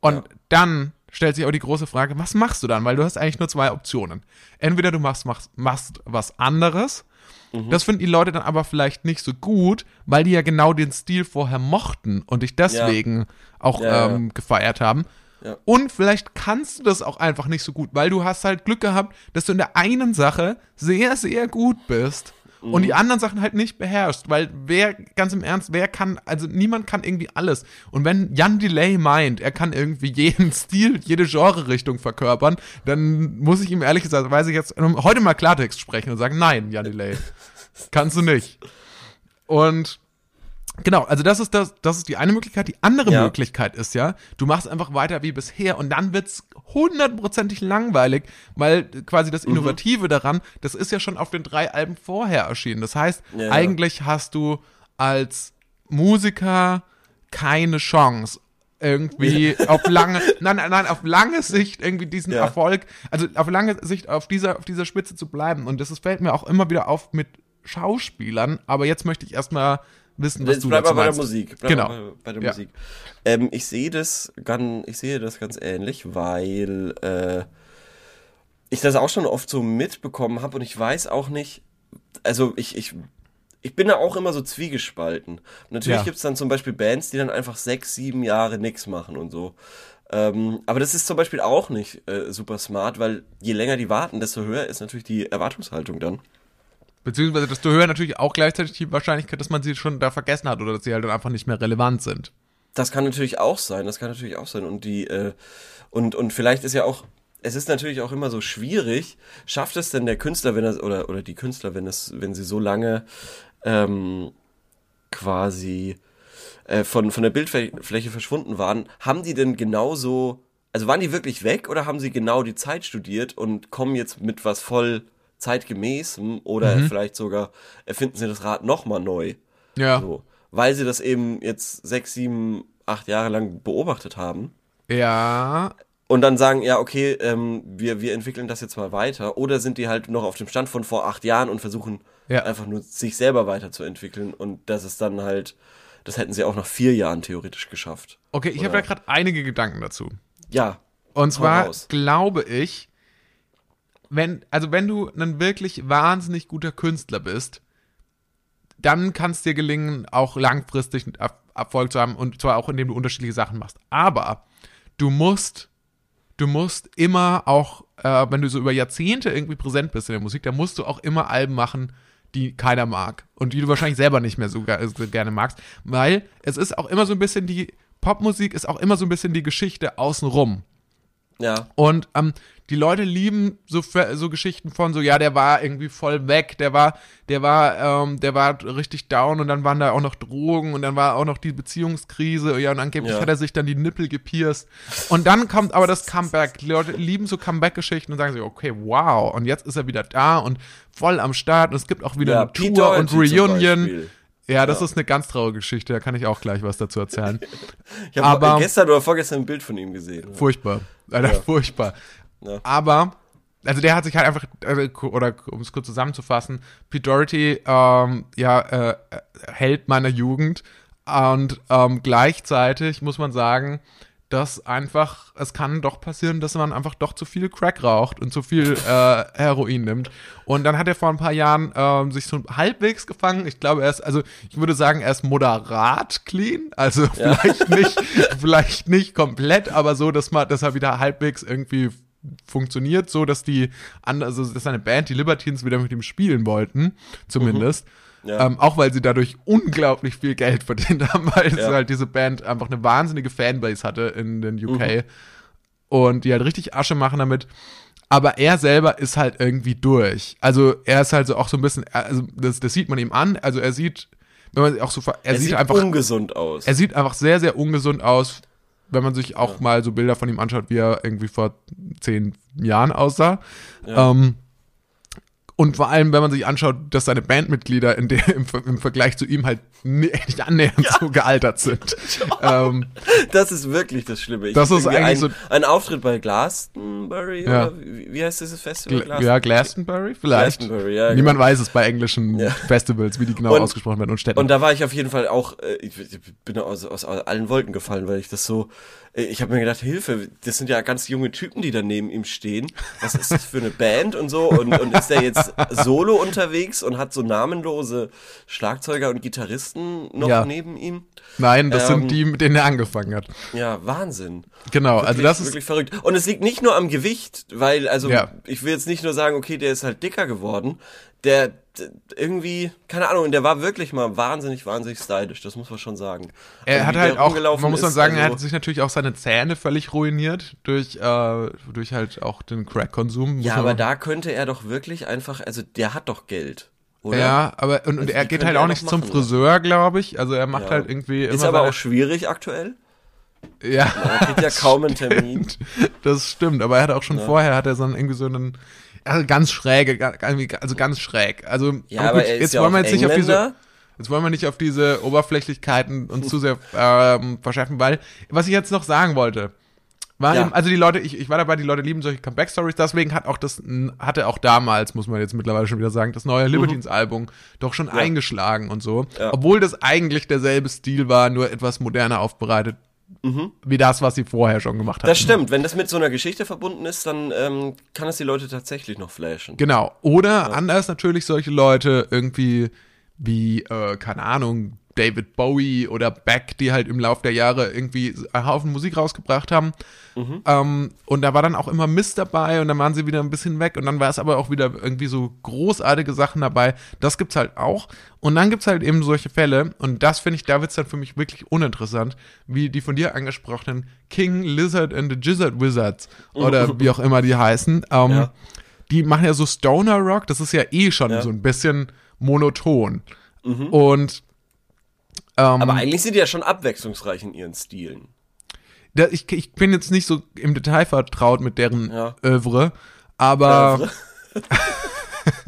Und Ja. dann stellt sich auch die große Frage, was machst du dann? Weil du hast eigentlich nur zwei Optionen. Entweder du machst, machst, machst was anderes. Mhm. Das finden die Leute dann aber vielleicht nicht so gut, weil die ja genau den Stil vorher mochten und dich deswegen auch Ja, ja. ähm, gefeiert haben. Ja. Und vielleicht kannst du das auch einfach nicht so gut, weil du hast halt Glück gehabt, dass du in der einen Sache sehr, sehr gut bist und Mhm. die anderen Sachen halt nicht beherrschst, weil wer, ganz im Ernst, wer kann, also niemand kann irgendwie alles. Und wenn Jan Delay meint, er kann irgendwie jeden Stil, jede Genre-Richtung verkörpern, dann muss ich ihm ehrlich gesagt, weiß ich jetzt, heute mal Klartext sprechen und sagen, nein, Jan Delay, kannst du nicht. Und Genau, also das ist das, das ist die eine Möglichkeit. Die andere Ja. Möglichkeit ist ja, du machst einfach weiter wie bisher und dann wird's hundertprozentig langweilig, weil quasi das Mhm. Innovative daran, das ist ja schon auf den drei Alben vorher erschienen. Das heißt, Ja, ja. eigentlich hast du als Musiker keine Chance irgendwie auf lange, nein, nein, nein, auf lange Sicht irgendwie diesen Ja. Erfolg, also auf lange Sicht auf dieser, auf dieser Spitze zu bleiben. Und das fällt mir auch immer wieder auf mit Schauspielern. Aber jetzt möchte ich erstmal wissen, was Jetzt du bleib dazu mal bei der. Musik. Bleib Genau. mal bei, der Ja. Musik. Ähm, ich sehe das ganz, ich sehe das ganz ähnlich, weil äh, ich das auch schon oft so mitbekommen habe und ich weiß auch nicht, also ich, ich, ich bin da auch immer so zwiegespalten. Natürlich Ja. gibt's dann zum Beispiel Bands, die dann einfach sechs, sieben Jahre nix machen und so. Ähm, aber das ist zum Beispiel auch nicht äh, super smart, weil je länger die warten, desto höher ist natürlich die Erwartungshaltung dann. Beziehungsweise, desto höher natürlich auch gleichzeitig die Wahrscheinlichkeit, dass man sie schon da vergessen hat oder dass sie halt dann einfach nicht mehr relevant sind. Das kann natürlich auch sein, das kann natürlich auch sein. Und die, äh, und, und vielleicht ist ja auch, es ist natürlich auch immer so schwierig, schafft es denn der Künstler, wenn er, oder, oder die Künstler, wenn es, wenn sie so lange ähm, quasi äh, von, von der Bildfläche verschwunden waren, haben die denn genauso, also waren die wirklich weg oder haben sie genau die Zeit studiert und kommen jetzt mit was voll zeitgemäßem oder vielleicht sogar erfinden sie das Rad nochmal neu? Ja. So, weil sie das eben jetzt sechs, sieben, acht Jahre lang beobachtet haben. Ja. Und dann sagen, ja, okay, ähm, wir, wir entwickeln das jetzt mal weiter. Oder sind die halt noch auf dem Stand von vor acht Jahren und versuchen Ja. einfach nur sich selber weiterzuentwickeln. Und das ist dann halt, das hätten sie auch nach vier Jahren theoretisch geschafft. Okay, ich habe da gerade einige Gedanken dazu. Ja. Und zwar raus. glaube ich, wenn, also wenn du ein wirklich wahnsinnig guter Künstler bist, dann kann es dir gelingen, auch langfristig Er- Erfolg zu haben und zwar auch indem du unterschiedliche Sachen machst. Aber du musst, du musst immer auch, äh, wenn du so über Jahrzehnte irgendwie präsent bist in der Musik, dann musst du auch immer Alben machen, die keiner mag und die du wahrscheinlich selber nicht mehr so, ge- so gerne magst, weil es ist auch immer so ein bisschen die Popmusik ist auch immer so ein bisschen die Geschichte außenrum. Ja. Und ähm, die Leute lieben so, so Geschichten von so, ja, der war irgendwie voll weg, der war, der war, ähm, der war richtig down und dann waren da auch noch Drogen und dann war auch noch die Beziehungskrise, ja, und angeblich Ja. hat er sich dann die Nippel gepierst. Und dann kommt aber das Comeback. Die Leute lieben so Comeback-Geschichten und sagen so, okay, wow, und jetzt ist er wieder da und voll am Start und es gibt auch wieder ja eine Pete Tour und Reunion. Ja, das Ja. ist eine ganz traurige Geschichte, da kann ich auch gleich was dazu erzählen. Ich habe Aber- gestern oder vorgestern ein Bild von ihm gesehen. Furchtbar. Alter, Ja. furchtbar. Ja. Aber, also der hat sich halt einfach, äh, oder um es kurz zusammenzufassen, Pete Doherty, ähm, ja, äh, äh, Held meiner Jugend und ähm, gleichzeitig muss man sagen, dass einfach, es kann doch passieren, dass man einfach doch zu viel Crack raucht und zu viel äh, Heroin nimmt. Und dann hat er vor ein paar Jahren ähm, sich so halbwegs gefangen. Ich glaube, er ist, also ich würde sagen, er ist moderat clean. Also vielleicht nicht, vielleicht nicht komplett, aber so, dass man, dass er wieder halbwegs irgendwie funktioniert so, dass die, also dass seine Band, die Libertines, wieder mit ihm spielen wollten, zumindest. Mhm. Ja. Ähm, auch weil sie dadurch unglaublich viel Geld verdient haben, weil Ja. halt diese Band einfach eine wahnsinnige Fanbase hatte in den UK. Mhm. Und die halt richtig Asche machen damit. Aber er selber ist halt irgendwie durch. Also er ist halt so auch so ein bisschen, also das, das sieht man ihm an. Also er sieht, wenn man sich auch so, er, Er sieht, sieht einfach, ungesund aus. er sieht einfach sehr, sehr ungesund aus, wenn man sich auch mal so Bilder von ihm anschaut, wie er irgendwie vor zehn Jahren aussah. Ja. Ähm, und vor allem, wenn man sich anschaut, dass seine Bandmitglieder in der, im, im Vergleich zu ihm halt ni- nicht annähernd so gealtert sind. ähm, Das ist wirklich das Schlimme. Ich Das ist eigentlich ein, so- ein Auftritt bei Glastonbury Ja. oder wie, wie heißt dieses Festival? Gla ja, Glastonbury vielleicht. Glastonbury, ja, Niemand genau. weiß es bei englischen Ja. Festivals, wie die genau Und- ausgesprochen werden und Städten. Und da war ich auf jeden Fall auch, äh, ich, bin aus, aus allen Wolken gefallen, weil ich das so, ich habe mir gedacht, Hilfe, das sind ja ganz junge Typen, die da neben ihm stehen. Was ist das für eine Band und so? Und, und ist der jetzt solo unterwegs und hat so namenlose Schlagzeuger und Gitarristen noch Ja. neben ihm? Nein, das Ähm, sind die, mit denen er angefangen hat. Ja, Wahnsinn. Genau, also Wirklich- das ist wirklich verrückt. Und es liegt nicht nur am Gewicht, weil, also, Ja. ich will jetzt nicht nur sagen, okay, der ist halt dicker geworden. Der, d- irgendwie, keine Ahnung, der war wirklich mal wahnsinnig, wahnsinnig stylisch, das muss man schon sagen. Er Und hat halt der auch, man muss dann sagen, er also- hat sich natürlich auch seine Zähne völlig ruiniert durch, äh, durch halt auch den Crack-Konsum. Ja, aber da könnte er doch wirklich einfach, also der hat doch Geld, oder? Ja, aber und, und Also, er geht halt er auch nicht zum? Friseur, glaube ich. Also er macht Ja. halt irgendwie immer Ist aber auch schwierig aktuell. ja, Er kriegt ja kaum einen Termin. das stimmt. Aber er hat auch schon vorher hat er so einen, irgendwie so einen also ganz schräge, also ganz schräg. Also Ja, aber gut, jetzt ja wollen wir jetzt nicht auf diese Engländer. Jetzt wollen wir nicht auf diese Oberflächlichkeiten uns zu sehr ähm, verschärfen, weil, was ich jetzt noch sagen wollte, war Ja. eben, also die Leute, ich, ich war dabei, die Leute lieben solche Comeback-Stories, deswegen hat auch das, hatte auch damals, muss man jetzt mittlerweile schon wieder sagen, das neue Libertines-Album doch schon eingeschlagen und so. Mhm. Ja. Obwohl das eigentlich derselbe Stil war, nur etwas moderner aufbereitet, wie das, was sie vorher schon gemacht. Mhm. Das stimmt, wenn das mit so einer Geschichte verbunden ist, dann ähm, kann es die Leute tatsächlich noch flashen. Genau. Oder anders natürlich solche Leute irgendwie wie, äh, keine Ahnung, David Bowie oder Beck, die halt im Lauf der Jahre irgendwie einen Haufen Musik rausgebracht haben. Ähm, und da war dann auch immer Mist dabei und dann waren sie wieder ein bisschen weg und dann war es aber auch wieder irgendwie so großartige Sachen dabei. Das gibt's halt auch. Und dann gibt's halt eben solche Fälle und das finde ich, da wird's dann für mich wirklich uninteressant, wie die von dir angesprochenen King, Lizard and the Gizzard Wizards oder wie auch immer die heißen. Ähm, Ja. die machen ja so Stoner Rock, das ist ja eh schon Ja. so ein bisschen monoton. Und ähm, Aber eigentlich sind die ja schon abwechslungsreich in ihren Stilen. da, ich, ich bin jetzt nicht so im Detail vertraut mit deren Ja. Oeuvre, aber,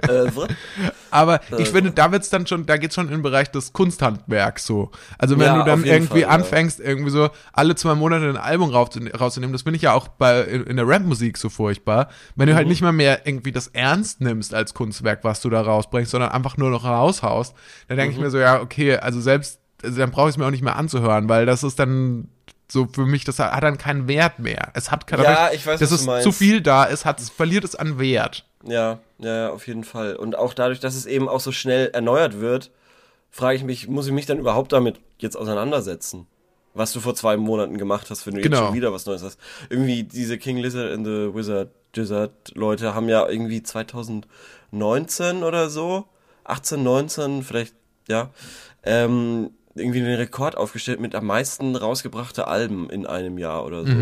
wr- aber ich finde, da wird's dann schon, da geht's schon in den Bereich des Kunsthandwerks so. Also wenn Ja, du dann irgendwie Fall, ja. anfängst, irgendwie so alle zwei Monate ein Album rauszunehmen, das finde ich ja auch bei in, der Rap-Musik so furchtbar. Wenn du Mhm. halt nicht mal mehr irgendwie das ernst nimmst als Kunstwerk, was du da rausbringst, sondern einfach nur noch raushaust, dann Mhm. denke ich mir so, ja, okay, also selbst, also dann brauche ich es mir auch nicht mehr anzuhören, weil das ist dann so für mich, das hat, dann keinen Wert mehr. Es hat keinen Ja, ich weiß, dass es zu viel da ist, hat, es verliert es an Wert. Ja, ja, ja, auf jeden Fall. Und auch dadurch, dass es eben auch so schnell erneuert wird, frage ich mich, muss ich mich dann überhaupt damit jetzt auseinandersetzen? Was du vor zwei Monaten gemacht hast, wenn du Genau. jetzt schon wieder was Neues hast. Irgendwie diese King Lizard and the Wizard Gizzard Leute haben ja irgendwie 2019 oder so, 18, 19, vielleicht, ja, ähm, irgendwie den Rekord aufgestellt mit am meisten rausgebrachte Alben in einem Jahr oder so.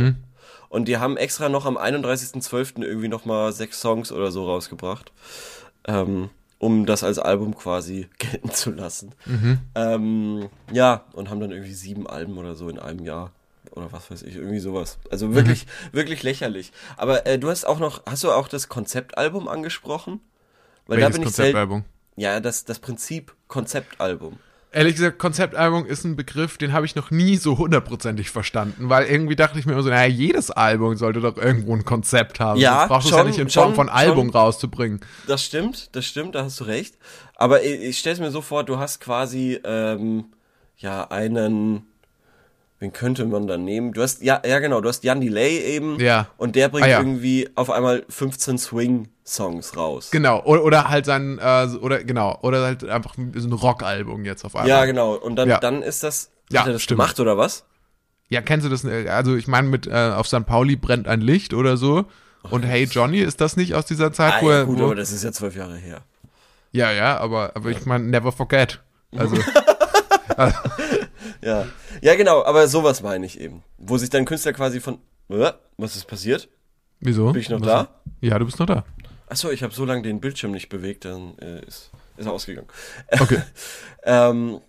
Und die haben extra noch am 31.12. irgendwie noch mal sechs Songs oder so rausgebracht, ähm, um das als Album quasi gelten zu lassen. Ähm, ja, und haben dann irgendwie sieben Alben oder so in einem Jahr. Oder was weiß ich, irgendwie sowas. Also wirklich, wirklich lächerlich. Aber äh, du hast auch noch, hast du auch das Konzeptalbum angesprochen? Weil Welches da bin ich. Konzeptalbum? Ja, das, das Prinzip Konzeptalbum. Ehrlich gesagt, Konzeptalbum ist ein Begriff, den habe ich noch nie so hundertprozentig verstanden, weil irgendwie dachte ich mir immer so, naja, jedes Album sollte doch irgendwo ein Konzept haben. Ja, Sonst brauchst du es ja nicht in Form schon, von Album schon. rauszubringen. Das stimmt, das stimmt, da hast du recht. Aber ich, ich stelle es mir so vor, du hast quasi ähm, ja einen, wen könnte man da nehmen? Du hast ja ja genau, du hast Jan Delay eben Ja. und der bringt Ah, ja. irgendwie auf einmal 15 Swing Songs raus. Genau, oder, oder halt sein, äh, oder genau, oder halt einfach so ein Rockalbum jetzt auf einmal. Ja, genau. Und dann Ja. dann ist das Ja, hat er das stimmt. gemacht oder was? Ja, kennst du das? äh, Also ich meine mit äh, auf St. Pauli brennt ein Licht oder so. Und Hey Johnny, ist das nicht aus dieser Zeit, Ah, wo ja, er. gut, wo, aber das ist ja zwölf Jahre her. ja, ja, aber, aber ich meine, never forget. Also, Ja. Ja, genau, aber sowas meine ich eben. Wo sich dann Künstler quasi von. Was ist passiert? wieso? Bin ich noch Was- da? Ja, du bist noch da. Achso, ich habe so lange den Bildschirm nicht bewegt, dann äh, ist, ist er ausgegangen. Okay. Ähm,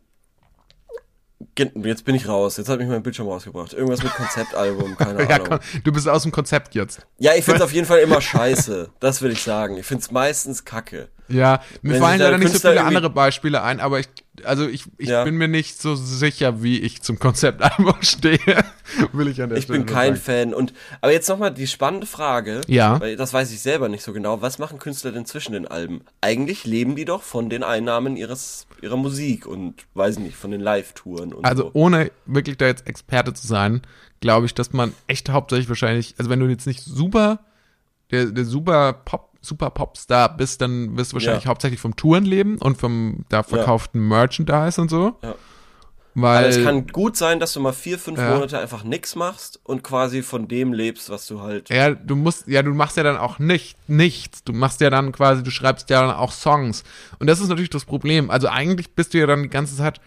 jetzt bin ich raus. Jetzt hat mich mein Bildschirm rausgebracht. Irgendwas mit Konzeptalbum, keine ja, Ahnung. komm, du bist aus dem Konzept jetzt. Ja, ich find's auf jeden Fall immer scheiße. Das will ich sagen. Ich find's meistens kacke. Ja, mir Wenn fallen leider nicht so viele andere Beispiele ein, aber ich, also ich, ich Ja. bin mir nicht so sicher, wie ich zum Konzeptalbum stehe. Will ich an der Ich Stelle bin kein sagen. Fan. Und aber jetzt nochmal die spannende Frage. Ja. Weil das weiß ich selber nicht so genau. Was machen Künstler denn zwischen den Alben? Eigentlich leben die doch von den Einnahmen ihres ihrer Musik und weiß nicht, von den Live-Touren und Also so. ohne wirklich da jetzt Experte zu sein, glaube ich, dass man echt hauptsächlich wahrscheinlich, also wenn du jetzt nicht super, der, der super Pop, super Popstar bist, dann wirst du wahrscheinlich Ja. hauptsächlich vom Touren leben und vom da verkauften Merchandise und so. Ja. Weil, Aber es kann gut sein, dass du mal vier, fünf Ja. Monate einfach nix machst und quasi von dem lebst, was du halt. ja, du musst, ja, du machst ja dann auch nicht, nichts. Du machst ja dann quasi, du schreibst ja dann auch Songs. Und das ist natürlich das Problem. Also eigentlich bist du ja dann die ganze Zeit,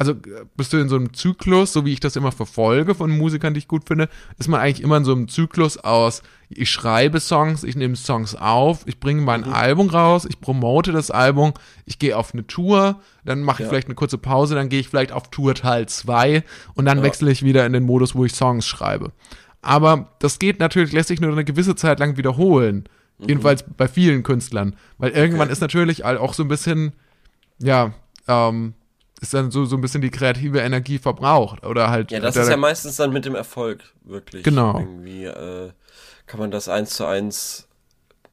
also äh, bist du in so einem Zyklus, so wie ich das immer verfolge von Musikern, die ich gut finde, ist man eigentlich immer in so einem Zyklus aus, ich schreibe Songs, ich nehme Songs auf, ich bringe mein Album raus, ich promote das Album, ich gehe auf eine Tour, dann mache ich Ja. vielleicht eine kurze Pause, dann gehe ich vielleicht auf Tour Teil 2 und dann wechsle ich wieder in den Modus, wo ich Songs schreibe. Aber das geht natürlich, lässt sich nur eine gewisse Zeit lang wiederholen. Jedenfalls bei vielen Künstlern. Weil irgendwann Okay. ist natürlich auch so ein bisschen, ja, ähm, ist dann so, so ein bisschen die kreative Energie verbraucht. Oder halt. Ja, das ist ja meistens dann mit dem Erfolg wirklich. Genau. Irgendwie äh, kann man das eins zu eins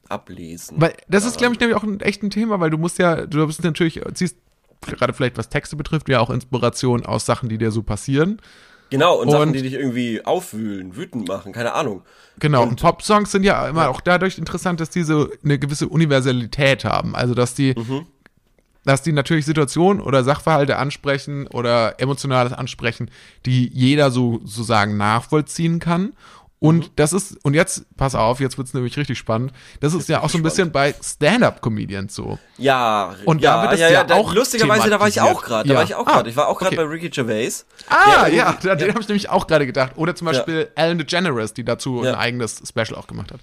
ablesen. Weil das ist, Ja. glaube ich, nämlich auch ein echt ein Thema, weil du musst ja, du bist natürlich, ziehst gerade vielleicht was Texte betrifft, ja auch Inspiration aus Sachen, die dir so passieren. Genau, und, Sachen, Und- die dich irgendwie aufwühlen, wütend machen, keine Ahnung. Genau, und, Und- Pop-Songs sind ja immer auch dadurch interessant, dass die so eine gewisse Universalität haben. Also, dass die, Mhm. Dass die natürlich Situationen oder Sachverhalte ansprechen oder Emotionales ansprechen, die jeder so sozusagen nachvollziehen kann. Und Mhm. das ist, und jetzt, pass auf, jetzt wird's nämlich richtig spannend. Das ist ja auch so ein bisschen bei Stand-Up-Comedians so. Ja, Und ja, da wird es ja, ja ja, da, auch lustigerweise, da war ich auch gerade, da Ja. war ich auch Ah, gerade. Ich war auch gerade okay. bei Ricky Gervais. Ah, Der ja, da- den habe ich nämlich auch gerade gedacht. Oder zum Ja. Beispiel Ellen DeGeneres, die dazu Ja. ein eigenes Special auch gemacht hat.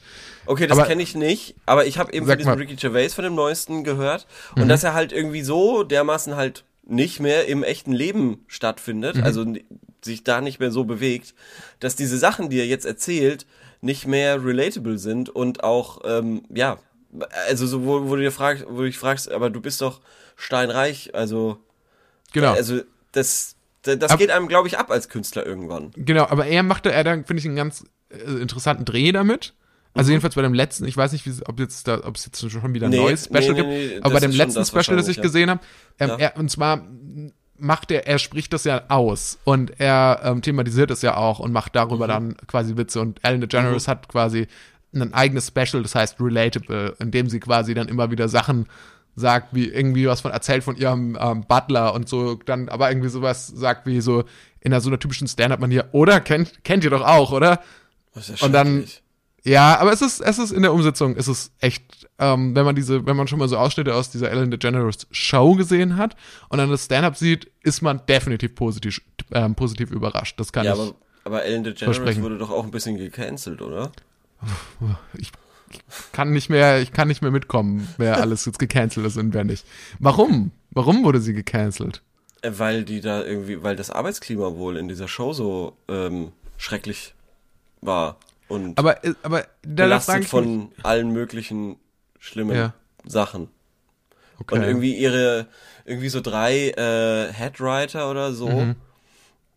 Okay, das kenne ich nicht, aber ich habe eben von diesem mal. Mhm. Ricky Gervais von dem neuesten gehört und dass er halt irgendwie so dermaßen halt nicht mehr im echten Leben Mhm. stattfindet, also n- sich da nicht mehr so bewegt, dass diese Sachen, die er jetzt erzählt, nicht mehr relatable sind und auch ähm, ja, also so wo, wo du dir fragst, wo du dich fragst, aber du bist doch steinreich, also Genau. also das das Ab- geht einem glaube ich ab als Künstler irgendwann. Genau, aber er machte, er dann, finde ich, einen ganz äh, interessanten Dreh damit. Mhm. Also jedenfalls bei dem letzten, ich weiß nicht, ob jetzt da, ob es jetzt schon wieder ein Nee, neues Special nee, nee, gibt, aber bei dem letzten das Special, das ich ja. gesehen habe, ähm, Ja. er, und zwar macht er, er spricht das ja aus und er ähm, thematisiert es ja auch und macht Mhm. darüber dann quasi Witze und Ellen DeGeneres hat quasi ein eigenes Special, das heißt Relatable, in dem sie quasi dann immer wieder Sachen sagt, wie irgendwie was von erzählt von ihrem ähm, Butler und so, dann aber irgendwie sowas sagt wie so in einer so einer typischen Stand-up-Manier, oder? Kennt, kennt ihr doch auch, oder? Das ist ja Und dann-. Ja, aber es ist, es ist in der Umsetzung, es ist echt, ähm, wenn man diese, wenn man schon mal so Ausschnitte aus dieser Ellen DeGeneres Show gesehen hat und dann das Stand-up sieht, ist man definitiv positiv, ähm, positiv überrascht. Das kann Ja, ich, aber, aber Ellen DeGeneres versprechen. wurde doch auch ein bisschen gecancelt, oder? ich kann nicht mehr, ich kann nicht mehr mitkommen, wer alles jetzt gecancelt ist und wer nicht. Warum? Warum wurde sie gecancelt? Äh, Weil die da irgendwie, weil das Arbeitsklima wohl in dieser Show so ähm, schrecklich war und Aber, äh, aber da belastet von allen möglichen schlimmen Ja. Sachen. okay. Und irgendwie ihre, irgendwie so drei äh, Headwriter oder so Mhm.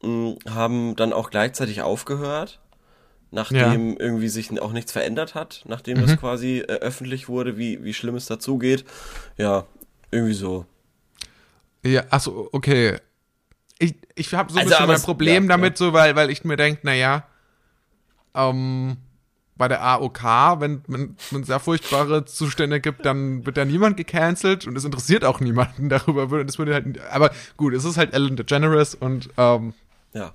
mh, haben dann auch gleichzeitig aufgehört, nachdem irgendwie sich auch nichts verändert hat, nachdem Mhm. das quasi äh, öffentlich wurde, wie, wie schlimm es dazugeht. Ja, irgendwie so. Ja, achso, okay. Ich, ich habe so ein Also, bisschen mein Problem ja, damit, so, weil, weil ich mir denke, naja, ähm, bei der AOK, wenn es da furchtbare Zustände gibt, dann wird da niemand gecancelt und es interessiert auch niemanden darüber. Das würde halt, aber gut, es ist halt Ellen DeGeneres und ähm, Ja.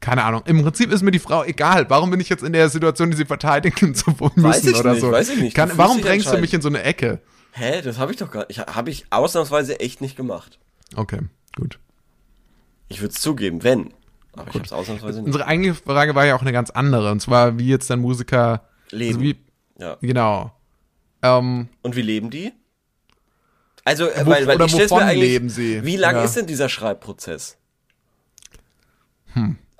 keine Ahnung. Im Prinzip ist mir die Frau egal. Warum bin ich jetzt in der Situation, die sie verteidigen zu müssen Weiß ich oder nicht, so? weiß ich nicht. Kann, warum drängst du entscheiden. mich in so eine Ecke? Hä, das habe ich doch gar nicht. Habe ich ausnahmsweise echt nicht gemacht. Okay, gut. Ich würde es zugeben, wenn. Aber ich habe es ausnahmsweise nicht. Unsere eigentliche Frage war ja auch eine ganz andere. Und zwar, wie jetzt dann Musiker. Leben. Also wie, Ja. genau. Ähm, Und wie leben die? Also, Wo- weil, weil ich stell's mir eigentlich, leben sie? Wie lang Ja. ist denn dieser Schreibprozess?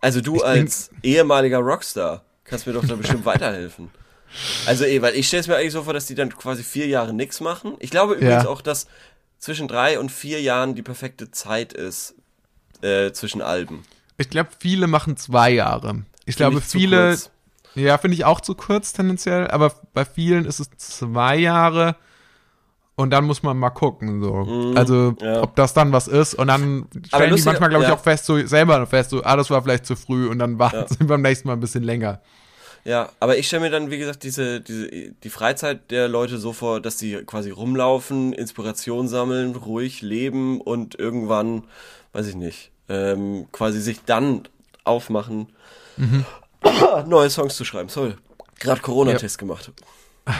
Also du bin- als ehemaliger Rockstar kannst mir doch da bestimmt weiterhelfen. Also eh, weil ich stelle es mir eigentlich so vor, dass die dann quasi vier Jahre nichts machen. Ich glaube übrigens Ja. auch, dass zwischen drei und vier Jahren die perfekte Zeit ist äh, zwischen Alben. Ich glaube, viele machen zwei Jahre. Ich glaube, Finde ich viele. Ja, finde ich auch zu kurz tendenziell, aber bei vielen ist es zwei Jahre und dann muss man mal gucken, so. also, Mhm, ja. ob das dann was ist und dann stellen die manchmal, glaube ich, ja. auch fest, so selber fest, so, ah, das war vielleicht zu früh und dann warten Ja. sie beim nächsten Mal ein bisschen länger. Ja, aber ich stelle mir dann, wie gesagt, diese, diese, die Freizeit der Leute so vor, dass sie quasi rumlaufen, Inspiration sammeln, ruhig leben und irgendwann, weiß ich nicht, ähm, quasi sich dann aufmachen, Mhm. neue Songs zu schreiben. Sorry. Gerade Corona-Test gemacht.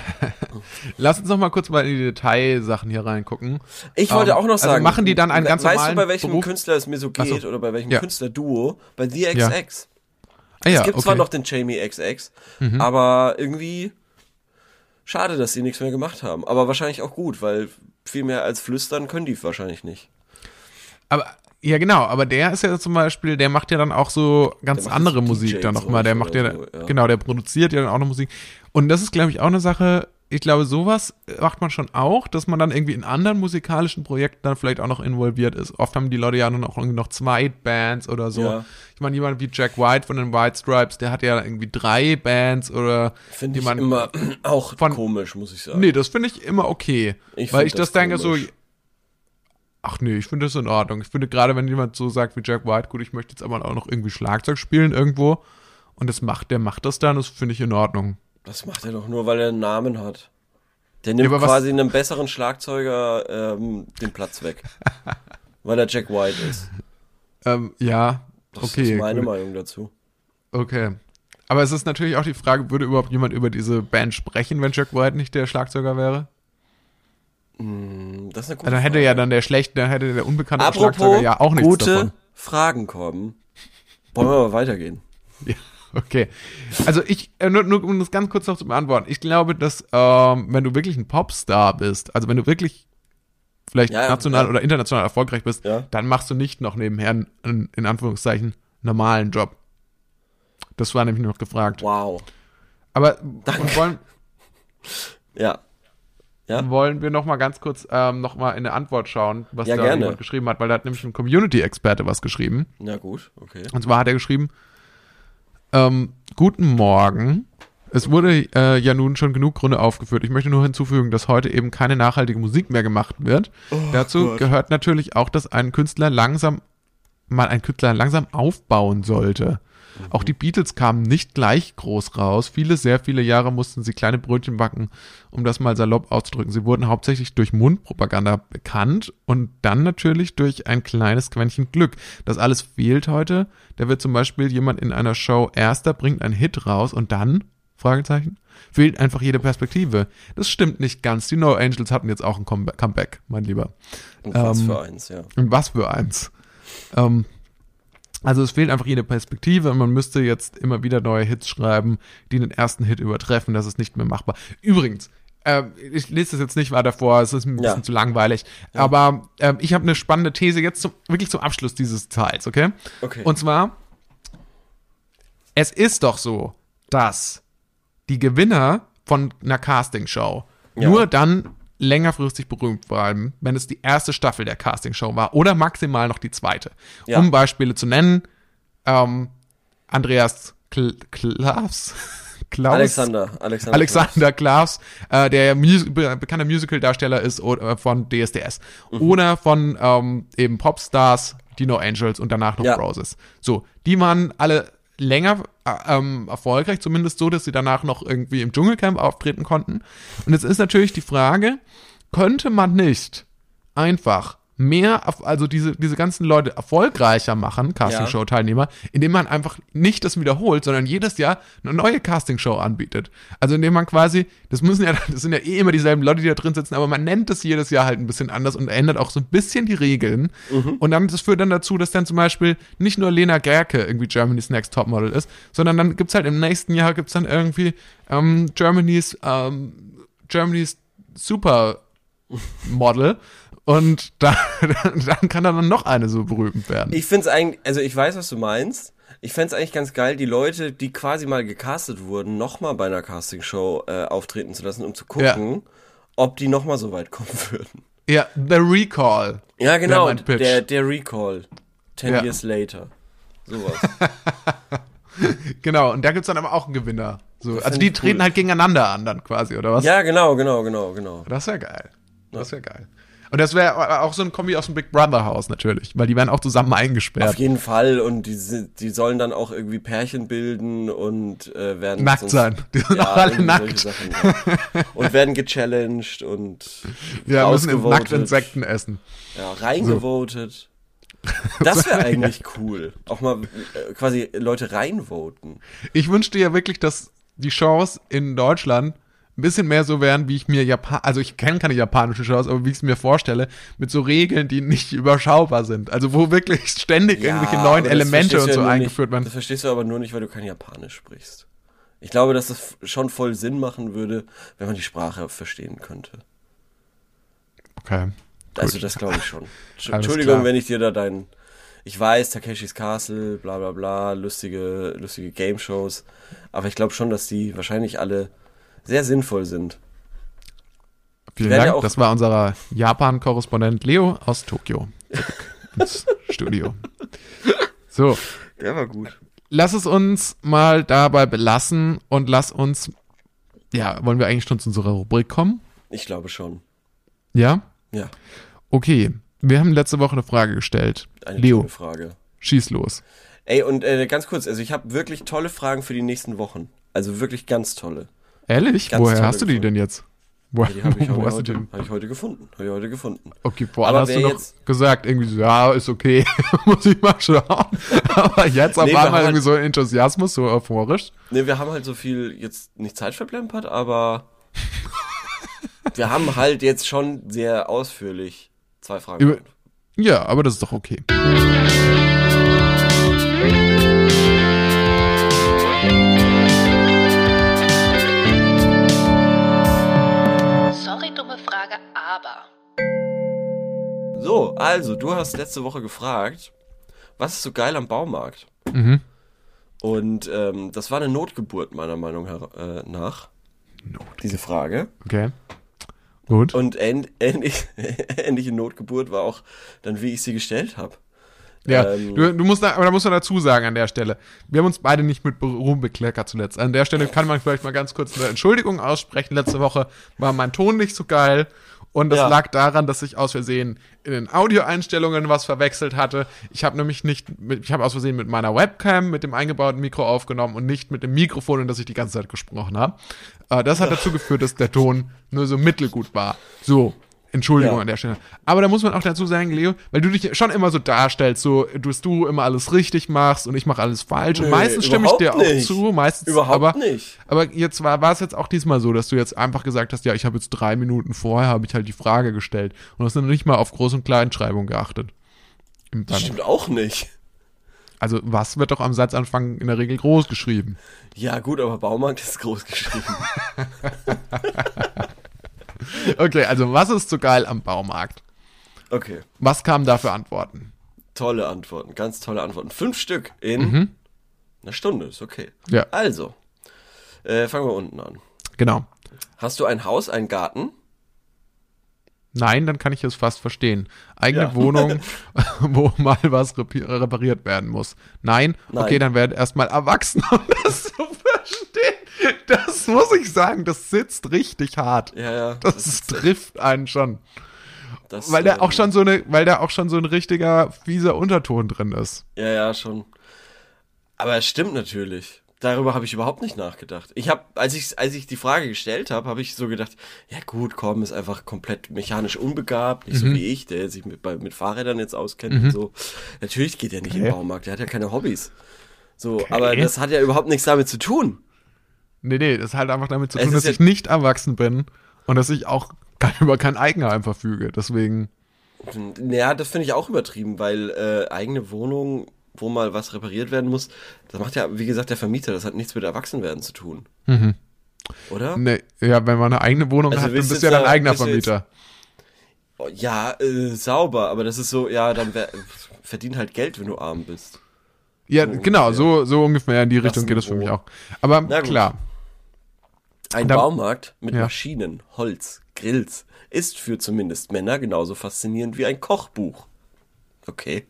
Lass uns noch mal kurz mal in die Detailsachen hier reingucken. Ich wollte Ähm, auch noch also sagen. machen die dann einen ganz Weißt normalen du, bei welchem Beruf? Künstler es mir so Ach so. geht oder bei welchem Ja. Künstlerduo? Bei The XX. Ah, ja, es gibt okay. Mhm. zwar noch den Jamie XX, aber irgendwie schade, dass sie nichts mehr gemacht haben. Aber wahrscheinlich auch gut, weil viel mehr als flüstern können die wahrscheinlich nicht. Aber ja, genau, aber der ist ja zum Beispiel, der macht ja dann auch so ganz andere Musik DJs dann nochmal. Der macht ja, so, ja. genau, der produziert ja dann auch noch Musik. Und das ist, glaube ich, auch eine Sache, ich glaube, sowas macht man schon auch, dass man dann irgendwie in anderen musikalischen Projekten dann vielleicht auch noch involviert ist. Oft haben die Leute ja dann auch irgendwie noch zwei Bands oder so. Ja. Ich meine, jemand wie Jack White von den White Stripes, der hat ja irgendwie drei Bands oder Finde ich immer auch von- komisch, muss ich sagen. Nee, das finde ich immer okay. Ich weil ich das, das denke so. Ach nee, ich finde das in Ordnung. Ich finde gerade, wenn jemand so sagt wie Jack White, gut, ich möchte jetzt aber auch noch irgendwie Schlagzeug spielen irgendwo und das macht, der macht das dann, das finde ich in Ordnung. Das macht er doch nur, weil er einen Namen hat. Der nimmt was- quasi einem besseren Schlagzeuger ähm, den Platz weg. weil er Jack White ist. Ähm, ja, Das okay. ist meine gut. Meinung dazu. Okay. Aber es ist natürlich auch die Frage, würde überhaupt jemand über diese Band sprechen, wenn Jack White nicht der Schlagzeuger wäre? Hm, Das ist eine gute Also dann hätte Frage. ja dann der schlechte, dann hätte der unbekannte Apropos Schlagzeuger ja auch nichts gute davon. Fragen kommen. Wollen wir mal weitergehen? Ja, okay. Also ich, äh, nur, nur um das ganz kurz noch zu beantworten. Ich glaube, dass ähm, wenn du wirklich ein Popstar bist, also wenn du wirklich vielleicht Ja, national ja. oder international erfolgreich bist, Ja. dann machst du nicht noch nebenher einen, in Anführungszeichen, normalen Job. Das war nämlich nur noch gefragt. Wow. Aber und wollen, Ja. Ja? wollen wir noch mal ganz kurz ähm, noch mal in eine Antwort schauen, was Ja, da gerne. jemand geschrieben hat, weil da hat nämlich ein Community-Experte was geschrieben. Na gut, okay. Und zwar hat er geschrieben, ähm, guten Morgen. Es wurde äh, ja nun schon genug Gründe aufgeführt. Ich möchte nur hinzufügen, dass heute eben keine nachhaltige Musik mehr gemacht wird. Dazu Gott. gehört natürlich auch, dass ein Künstler langsam mal ein Künstler langsam aufbauen sollte. Auch die Beatles kamen nicht gleich groß raus. Viele, sehr viele Jahre mussten sie kleine Brötchen backen, um das mal salopp auszudrücken. Sie wurden hauptsächlich durch Mundpropaganda bekannt und dann natürlich durch ein kleines Quäntchen Glück. Das alles fehlt heute. Da wird zum Beispiel jemand in einer Show Erster, bringt einen Hit raus und dann, Fragezeichen, fehlt einfach jede Perspektive. Das stimmt nicht ganz. Die No Angels hatten jetzt auch ein Come Comeback, mein Lieber. Und was Ähm, für eins, ja. Und was für eins. Ähm, also es fehlt einfach jede Perspektive und man müsste jetzt immer wieder neue Hits schreiben, die den ersten Hit übertreffen. Das ist nicht mehr machbar. Übrigens, äh, ich lese das jetzt nicht weiter vor, es ist ein bisschen Ja. zu langweilig. Aber ähm, ich habe eine spannende These jetzt zum, wirklich zum Abschluss dieses Teils, okay? Okay. Und zwar, es ist doch so, dass die Gewinner von einer Castingshow Ja. nur dann längerfristig berühmt bleiben, wenn es die erste Staffel der Castingshow war oder maximal noch die zweite. Ja. Um Beispiele zu nennen, ähm, Andreas Kl Klaus, Klaus Alexander, Alexander. Alexander Klaas, äh, der Mus be bekannter Musical-Darsteller ist oder, äh, von DSDS. Mhm. Oder von ähm, eben Popstars, Dino Angels und danach noch Ja. Roses. So, die waren alle länger äh, ähm, erfolgreich, zumindest so, dass sie danach noch irgendwie im Dschungelcamp auftreten konnten. Und jetzt ist natürlich die Frage, könnte man nicht einfach mehr, also diese, diese ganzen Leute erfolgreicher machen, Castingshow-Teilnehmer, indem man einfach nicht das wiederholt, sondern jedes Jahr eine neue Castingshow anbietet. Also indem man quasi, das müssen ja, das sind ja eh immer dieselben Leute, die da drin sitzen, aber man nennt es jedes Jahr halt ein bisschen anders und ändert auch so ein bisschen die Regeln. Und dann, das führt dann dazu, dass dann zum Beispiel nicht nur Lena Gerke irgendwie Germany's Next Topmodel ist, sondern dann gibt's halt im nächsten Jahr gibt's dann irgendwie ähm, Germany's, ähm, Germany's Super Model und da, dann kann dann noch eine so berühmt werden. Ich find's eigentlich, also ich weiß, was du meinst. Ich fänd's eigentlich ganz geil, die Leute, die quasi mal gecastet wurden, nochmal bei einer Castingshow äh, auftreten zu lassen, um zu gucken, ob die nochmal so weit kommen würden. ja, The Recall. Ja, genau, der, der Recall. Ten Ja. years later. Sowas. Genau, und da gibt's dann aber auch einen Gewinner. So, also die treten cool. halt gegeneinander an dann quasi, oder was? ja, genau, genau, genau, genau. Das wäre geil. Das wäre geil. Und das wäre auch so ein Kombi aus dem Big Brother Haus natürlich, weil die werden auch zusammen Auf eingesperrt. jeden Fall. Und die, die sollen dann auch irgendwie Pärchen bilden und äh, werden Nackt sonst- sein. Die sind Ja, auch alle nackt. Sachen, ja. Und werden gechallenged und Wir müssen nackt Insekten essen. Ja, reingevotet. Das wäre eigentlich cool. Auch mal äh, quasi Leute reinvoten. Ich wünschte ja wirklich, dass die Shows in Deutschland ein bisschen mehr so wären, wie ich mir Japan, also ich kenne keine japanische Shows, aber wie ich es mir vorstelle, mit so Regeln, die nicht überschaubar sind. Also wo wirklich ständig irgendwelche neuen Elemente und so ja eingeführt werden. Das verstehst du aber nur nicht, weil du kein Japanisch sprichst. Ich glaube, dass das schon voll Sinn machen würde, wenn man die Sprache verstehen könnte. Okay. Also das glaube ich schon. Entschuldigung, klar. wenn ich dir da dein... Ich weiß, Takeshis Castle, bla bla bla, lustige, lustige Game-Shows. Aber ich glaube schon, dass die wahrscheinlich alle sehr sinnvoll sind. Vielen Dank. ja das war unser Japan-Korrespondent Leo aus Tokio. Zurück ins Studio. So, Der war gut. lass es uns mal dabei belassen und lass uns, ja, wollen wir eigentlich schon zu unserer Rubrik kommen? Ich glaube schon. Ja? Ja, Okay. Wir haben letzte Woche eine Frage gestellt. eine Leo, Frage. schieß los. Ey, und äh, ganz kurz, also ich habe wirklich tolle Fragen für die nächsten Wochen. Also wirklich ganz tolle. Ehrlich? Ganz Woher hast du die gefunden. denn jetzt? Wo, Die habe ich, wo hast du heute, die? hab ich heute gefunden. Habe ich heute gefunden. Okay, vorhin Aber hast du noch gesagt, irgendwie so, ja, ist okay, muss ich mal schauen. Aber jetzt auf Nee, einmal irgendwie so Enthusiasmus, so euphorisch. Ne, wir haben halt so viel jetzt nicht Zeit verplempert, aber wir haben halt jetzt schon sehr ausführlich zwei Fragen. Über-. Ja, aber das ist doch okay. Aber. So, also, du hast letzte Woche gefragt, was ist so geil am Baumarkt? Mhm. Und ähm, das war eine Notgeburt, meiner Meinung äh, nach. Diese Frage. Okay. Gut. Und ähn ähnlich, ähnliche Notgeburt war auch dann, wie ich sie gestellt habe. Ja, ähm, du, du musst da, aber da musst du dazu sagen an der Stelle. Wir haben uns beide nicht mit Ruhm bekleckert zuletzt. An der Stelle kann man vielleicht mal ganz kurz eine Entschuldigung aussprechen. Letzte Woche war mein Ton nicht so geil. Und das Ja. lag daran, dass ich aus Versehen in den Audioeinstellungen was verwechselt hatte. Ich habe nämlich nicht, mit, ich habe aus Versehen mit meiner Webcam, mit dem eingebauten Mikro aufgenommen und nicht mit dem Mikrofon, in das ich die ganze Zeit gesprochen habe. Äh, das hat dazu geführt, dass der Ton nur so mittelgut war. So, Entschuldigung Ja. an der Stelle. Aber da muss man auch dazu sagen, Leo, weil du dich schon immer so darstellst, so dass du immer alles richtig machst und ich mache alles falsch. und Nö, meistens stimme ich dir überhaupt auch nicht. zu, meistens Überhaupt aber, nicht. Aber jetzt war, war es jetzt auch diesmal so, dass du jetzt einfach gesagt hast, ja, ich habe jetzt drei Minuten vorher habe ich halt die Frage gestellt und hast dann nicht mal auf Groß- und Kleinschreibung geachtet. Das stimmt auch nicht. Also was wird doch am Satzanfang in der Regel groß geschrieben? Ja, gut, aber Baumarkt ist groß geschrieben. Okay, also was ist so geil am Baumarkt? Okay, Was kamen da für Antworten? tolle Antworten, ganz tolle Antworten. Fünf Stück in einer Stunde, ist okay. Ja. Also, äh, fangen wir unten an. Genau. Hast du ein Haus, einen Garten? Nein, dann kann ich es fast verstehen. Eigene Ja. Wohnung, wo mal was repariert werden muss. Nein? Nein. Okay, dann werden erstmal erwachsen, um das zu verstehen. Das muss ich sagen, das sitzt richtig hart. Ja, ja. Das, trifft einen schon. das, Weil da ähm, auch schon so eine, weil da auch schon so ein richtiger fieser Unterton drin ist. Ja, ja, schon. Aber es stimmt natürlich. darüber habe ich überhaupt nicht nachgedacht. Ich habe, als ich, als ich die Frage gestellt habe, habe ich so gedacht, ja gut, komm, ist einfach komplett mechanisch unbegabt, nicht so Mhm. wie ich, der sich mit, bei, mit Fahrrädern jetzt auskennt und so. Natürlich geht er nicht Okay. im Baumarkt, der hat ja keine Hobbys. So, Okay. aber das hat ja überhaupt nichts damit zu tun. Nee, nee, das hat einfach damit zu tun, dass ich nicht erwachsen bin und dass ich auch über kein Eigenheim verfüge. Deswegen, Ja, das finde ich auch übertrieben, weil äh, eigene Wohnung, wo mal was repariert werden muss, das macht ja, wie gesagt, der Vermieter. Das hat nichts mit Erwachsenwerden zu tun. Oder? nee, ja, wenn man eine eigene Wohnung Also hat, dann bist du ja dein jetzt eigener Vermieter. Oh, Ja, äh, sauber, aber das ist so, ja, dann wär, verdien halt Geld, wenn du arm bist. Ja, so genau, ungefähr. so, so ungefähr in die Richtung geht es für mich auch. Aber klar, Ein Da- Baumarkt mit Ja. Maschinen, Holz, Grills ist für zumindest Männer genauso faszinierend wie ein Kochbuch. Okay.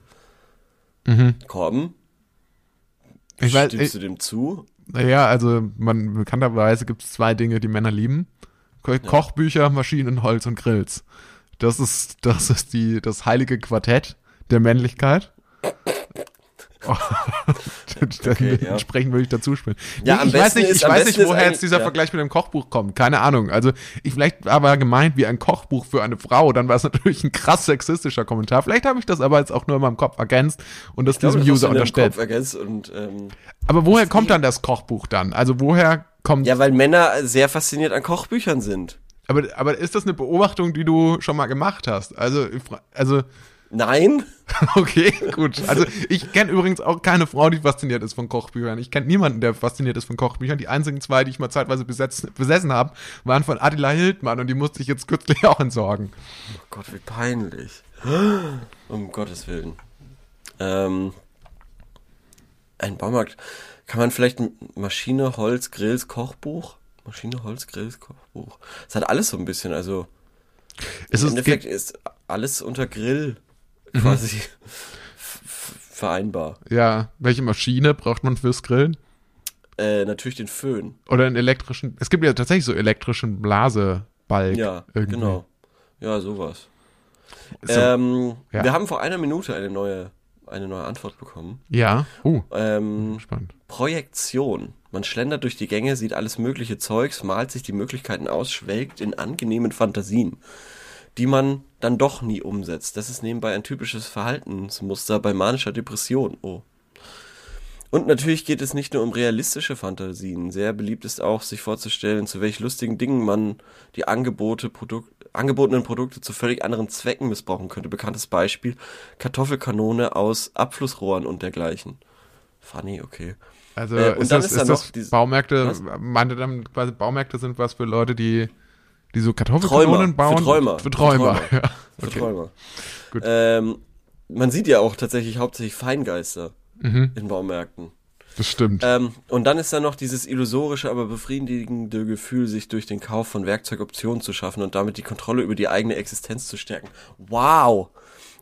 Korben, Mhm. ich weiß, stimmst ich, du dem zu? naja, also man bekannterweise gibt es zwei Dinge, die Männer lieben. Ko Kochbücher, Maschinen, Holz und Grills. Das ist, das ist die, das heilige Quartett der Männlichkeit. Oh, Okay, ja. Entsprechend würde ich dazu spielen. Ja, Nee, ich weiß nicht, ich weiß nicht, woher jetzt dieser ja. Vergleich mit dem Kochbuch kommt. Keine Ahnung. Also, ich vielleicht aber gemeint wie ein Kochbuch für eine Frau, dann war es natürlich ein krass sexistischer Kommentar. Vielleicht habe ich das aber jetzt auch nur in meinem Kopf ergänzt und das Ich glaube, diesem hast User unterstellt. Und, ähm, Aber woher kommt dann das Kochbuch dann? Also, woher kommt ja, weil Männer sehr fasziniert an Kochbüchern sind. Aber, aber ist das eine Beobachtung, die du schon mal gemacht hast? Also, also Nein? okay, gut. Also ich kenne übrigens auch keine Frau, die fasziniert ist von Kochbüchern. Ich kenne niemanden, der fasziniert ist von Kochbüchern. Die einzigen zwei, die ich mal zeitweise besetzt, besessen habe, waren von Adela Hildmann und die musste ich jetzt kürzlich auch entsorgen. Oh Gott, wie peinlich. Um Gottes Willen. Ähm, ein Baumarkt. Kann man vielleicht Maschine, Holz, Grills, Kochbuch? Maschine, Holz, Grills, Kochbuch. Es hat alles so ein bisschen, also Es im ist, Endeffekt ist alles unter Grill quasi f- f- vereinbar. ja, welche Maschine braucht man fürs Grillen? Äh, natürlich den Föhn. Oder einen elektrischen, es gibt ja tatsächlich so elektrischen Blasebalg. Ja, irgendwie. genau. Ja, sowas. So, ähm, ja. Wir haben vor einer Minute eine neue, eine neue Antwort bekommen. ja, uh, Ähm, spannend. Projektion. Man schlendert durch die Gänge, sieht alles mögliche Zeugs, malt sich die Möglichkeiten aus, schwelgt in angenehmen Fantasien, die man dann doch nie umsetzt. Das ist nebenbei ein typisches Verhaltensmuster bei manischer Depression. Oh. Und natürlich geht es nicht nur um realistische Fantasien. Sehr beliebt ist auch, sich vorzustellen, zu welch lustigen Dingen man die Angebote, Produk angebotenen Produkte zu völlig anderen Zwecken missbrauchen könnte. Bekanntes Beispiel, Kartoffelkanone aus Abflussrohren und dergleichen. Funny, okay. Also Äh, und ist dann das, ist ist noch das Baumärkte, Was? meinte dann quasi Baumärkte sind was für Leute, die, die so Kartoffelkanonen Träumer, bauen? für Träumer, Für Träumer, für ja. Für Okay. Träumer. Gut. Ähm, man sieht ja auch tatsächlich hauptsächlich Feingeister Mhm, in Baumärkten. das stimmt. Ähm, und dann ist da noch dieses illusorische, aber befriedigende Gefühl, sich durch den Kauf von Werkzeugoptionen zu schaffen und damit die Kontrolle über die eigene Existenz zu stärken. Wow!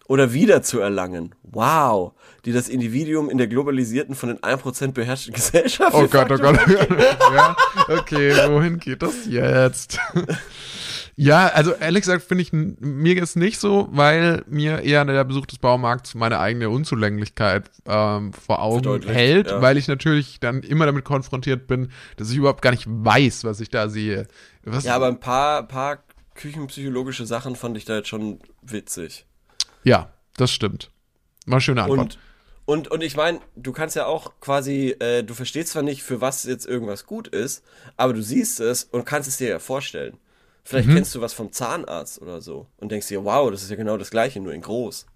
Oder wieder zu erlangen. Wow! Die das Individuum in der globalisierten, von den 1% beherrschten Gesellschaft. Oh Gott, oh Gott. ja, okay, wohin geht das jetzt? ja, also ehrlich gesagt finde ich, mir ist nicht so, weil mir eher der Besuch des Baumarkts meine eigene Unzulänglichkeit ähm, vor Augen hält, ja. weil ich natürlich dann immer damit konfrontiert bin, dass ich überhaupt gar nicht weiß, was ich da sehe. Was, Ja, aber ein paar, paar küchenpsychologische Sachen fand ich da jetzt schon witzig. Ja, das stimmt. Mal schöne Antwort. Und, und, und ich meine, du kannst ja auch quasi, äh, du verstehst zwar nicht, für was jetzt irgendwas gut ist, aber du siehst es und kannst es dir ja vorstellen. Vielleicht Mhm. kennst du was vom Zahnarzt oder so und denkst dir, wow, das ist ja genau das gleiche, nur in groß.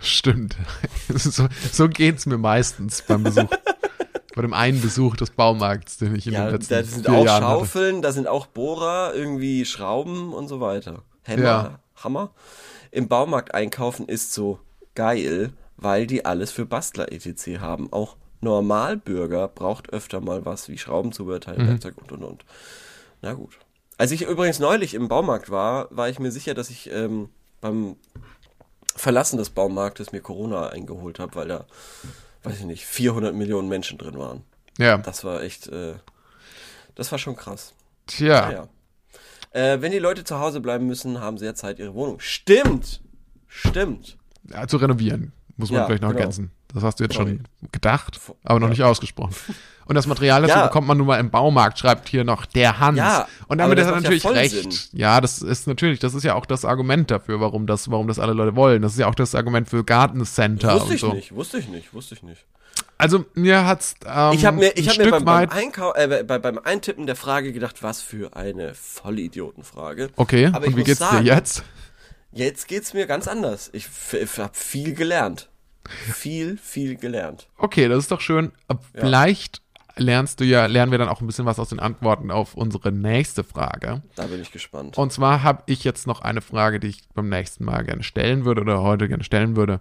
Stimmt. so, so geht's mir meistens beim Besuch. Bei dem einen Besuch des Baumarkts, den ich in Ja, den letzten da sind auch Jahren hatte. Schaufeln, da sind auch Bohrer, irgendwie Schrauben und so weiter. Hämmer, Ja. Hammer. Im Baumarkt einkaufen ist so geil, weil die alles für Bastler etc. haben. Auch Normalbürger braucht öfter mal was wie Schraubenzubehörteile, Mhm. Werkzeug und und und. Na gut. Als ich übrigens neulich im Baumarkt war, war ich mir sicher, dass ich ähm, beim Verlassen des Baumarktes mir Corona eingeholt habe, weil da, weiß ich nicht, 400 Millionen Menschen drin waren. Ja, Das war echt, äh, das war schon krass. tja. Naja. Äh, wenn die Leute zu Hause bleiben müssen, haben sie ja Zeit, ihre Wohnung. Stimmt! Stimmt! Ja, zu renovieren, muss man Ja, vielleicht noch genau. ergänzen. Das hast du jetzt Sorry. schon gedacht, aber noch Ja. nicht ausgesprochen. Und das Material dafür Ja. bekommt man nun mal im Baumarkt, schreibt hier noch der Hans. Ja, und damit ist er ja natürlich voll recht. Sinn. Ja, das ist natürlich, das ist ja auch das Argument dafür, warum das, warum das alle Leute wollen. Das ist ja auch das Argument für Gartencenter Wusste und ich so. nicht, wusste ich nicht, wusste ich nicht. Also mir hat's ähm, Ich habe mir, ich ein hab mir beim, beim. Einkau äh, bei, beim Eintippen der Frage gedacht, was für eine Vollidiotenfrage. Okay, Aber und wie geht's sagen, dir jetzt? Jetzt geht's mir ganz anders. Ich, f- hab viel gelernt. Viel, viel gelernt. Okay, das ist doch schön. Vielleicht lernst du ja, lernen wir dann auch ein bisschen was aus den Antworten auf unsere nächste Frage. Da bin ich gespannt. Und zwar habe ich jetzt noch eine Frage, die ich beim nächsten Mal gerne stellen würde oder heute gerne stellen würde.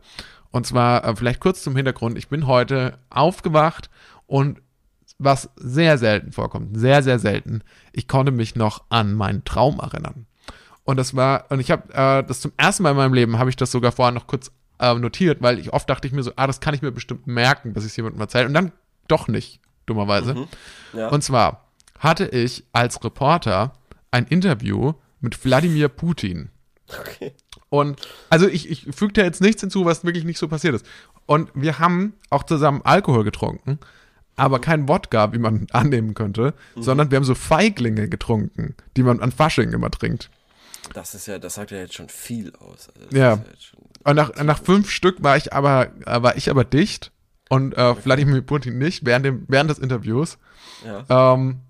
Und zwar äh, vielleicht kurz zum Hintergrund. Ich bin heute aufgewacht und was sehr selten vorkommt, sehr, sehr selten, ich konnte mich noch an meinen Traum erinnern. Und das war, und ich habe äh, das zum ersten Mal in meinem Leben, habe ich das sogar vorher noch kurz äh, notiert, weil ich oft dachte ich mir so, ah, das kann ich mir bestimmt merken, dass ich es jemandem erzähle. Und dann doch nicht, dummerweise. Ja. Und zwar hatte ich als Reporter ein Interview mit Wladimir Putin. okay. Und also ich, ich füge da jetzt nichts hinzu, was wirklich nicht so passiert ist. Und wir haben auch zusammen Alkohol getrunken, aber kein Wodka, wie man annehmen könnte, sondern wir haben so Feiglinge getrunken, die man an Fasching immer trinkt. Das ist ja, das sagt ja jetzt schon viel aus. Also Ja. schon- Und nach, nach fünf Stück war ich aber, war ich aber dicht und äh, Wladimir Putin nicht während, dem, während des Interviews. ja. Ähm,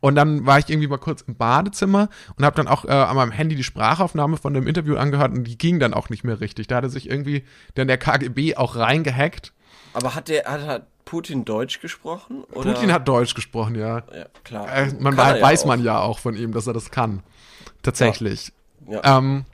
und dann war ich irgendwie mal kurz im Badezimmer und habe dann auch äh, an meinem Handy die Sprachaufnahme von dem Interview angehört und die ging dann auch nicht mehr richtig. Da hatte sich irgendwie dann der KGB auch reingehackt. Aber hat der, hat, hat Putin Deutsch gesprochen? Oder? Putin hat Deutsch gesprochen, ja. Ja, klar. Äh, man ja weiß auch. man ja auch von ihm, dass er das kann. Tatsächlich. Ja. Ähm,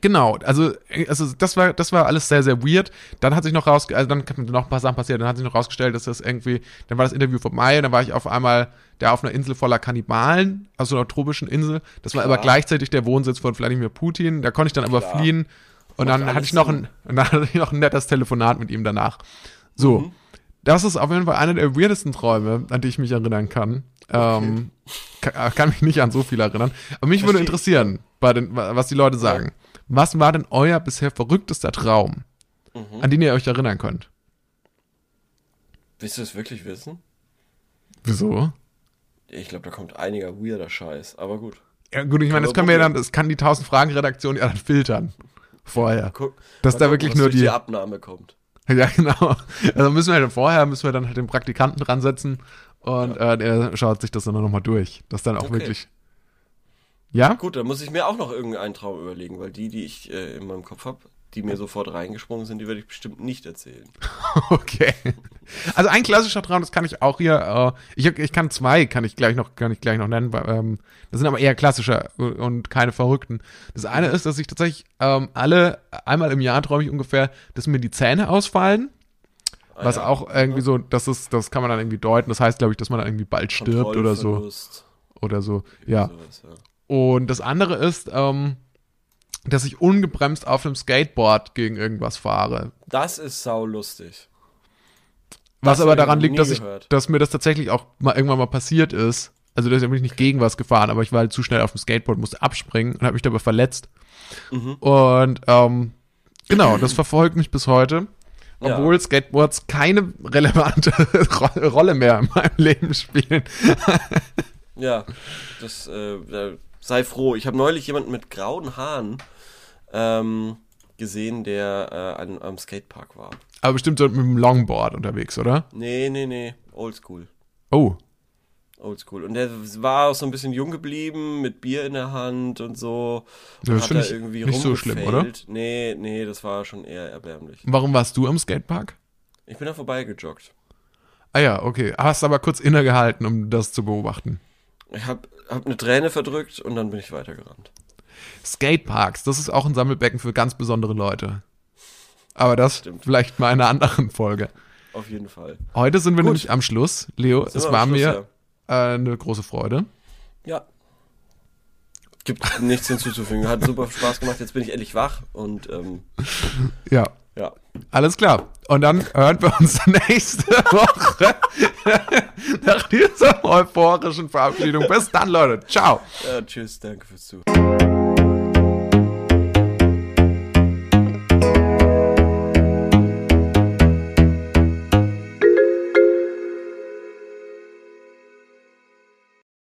genau, also, also das war, das war alles sehr, sehr weird. Dann hat sich noch raus, also dann noch ein paar Sachen passiert, dann hat sich noch rausgestellt, dass das irgendwie, dann war das Interview vorbei und dann war ich auf einmal da auf einer Insel voller Kannibalen, also einer tropischen Insel. Das war Klar. aber gleichzeitig der Wohnsitz von Wladimir Putin. Da konnte ich dann aber Klar. fliehen. Und dann hatte ich noch ein, dann hatte ich noch ein nettes Telefonat mit ihm danach. So. Mhm. Das ist auf jeden Fall einer der weirdesten Träume, an die ich mich erinnern kann. Ähm, kann, kann mich nicht an so viel erinnern. Aber mich würde Verstehe. interessieren, bei den, was die Leute sagen. Was war denn euer bisher verrücktester Traum, Mhm. an den ihr euch erinnern könnt? Willst du es wirklich wissen? Wieso? Ich glaube, da kommt einiger weirder Scheiß. Aber gut. Ja, gut, ich meine, das können wir ja dann, das kann die 1000 Fragen Redaktion ja dann filtern. Vorher. Guck, Dass da wirklich nur die- die Abnahme kommt. Ja, genau. Also müssen wir dann vorher, müssen wir dann halt den Praktikanten dran setzen und äh, der schaut sich das dann nochmal durch. Das dann auch Okay. wirklich. Ja? Gut, dann muss ich mir auch noch irgendeinen Traum überlegen, weil die, die ich äh, in meinem Kopf habe, die mir sofort reingesprungen sind, die werde ich bestimmt nicht erzählen. Okay. Also ein klassischer Traum, das kann ich auch hier, äh, ich, ich kann zwei, kann ich gleich noch, kann ich gleich noch nennen, ähm, das sind aber eher klassische und keine verrückten. Das eine ist, dass ich tatsächlich ähm, alle, einmal im Jahr träume ich ungefähr, dass mir die Zähne ausfallen. Was Ah ja. auch irgendwie so, das ist, das kann man dann irgendwie deuten. Das heißt, glaube ich, dass man dann irgendwie bald stirbt oder so. Oder so. Ja. sowas, ja. Und das andere ist, ähm, dass ich ungebremst auf einem Skateboard gegen irgendwas fahre. Das ist saulustig. Was Das aber daran liegt, dass ich, gehört. dass mir das tatsächlich auch mal irgendwann mal passiert ist. Also da bin ich nicht gegen was gefahren, aber ich war halt zu schnell auf dem Skateboard, musste abspringen und habe mich dabei verletzt. Mhm. Und ähm, genau, das verfolgt mich bis heute. Ja. Obwohl Skateboards keine relevante Ro- Rolle mehr in meinem Leben spielen. Ja, das äh, sei froh. Ich habe neulich jemanden mit grauen Haaren ähm, gesehen, der äh, an, am Skatepark war. Aber bestimmt mit dem Longboard unterwegs, oder? Nee, nee, nee, oldschool. Oh, Oldschool. Und der war auch so ein bisschen jung geblieben, mit Bier in der Hand und so. Und das finde ich irgendwie nicht so schlimm, oder? Nee, nee, das war schon eher erbärmlich. warum warst du am Skatepark? Ich bin da vorbeigejoggt. Ah ja, okay. Hast aber kurz innegehalten, um das zu beobachten. Ich hab, hab eine Träne verdrückt und dann bin ich weitergerannt. Skateparks, das ist auch ein Sammelbecken für ganz besondere Leute. Aber das Stimmt. vielleicht mal in einer anderen Folge. Auf jeden Fall. Heute sind wir Gut. nämlich am Schluss. Leo, es war Schluss, mir äh, eine große Freude. Ja. Gibt nichts hinzuzufügen. Hat super Spaß gemacht. Jetzt bin ich endlich wach und ähm, Ja, ja. alles klar. Und dann hören wir uns nächste Woche nach dieser euphorischen Verabschiedung. Bis dann, Leute. Ciao. ja. Tschüss, danke fürs Zuhören.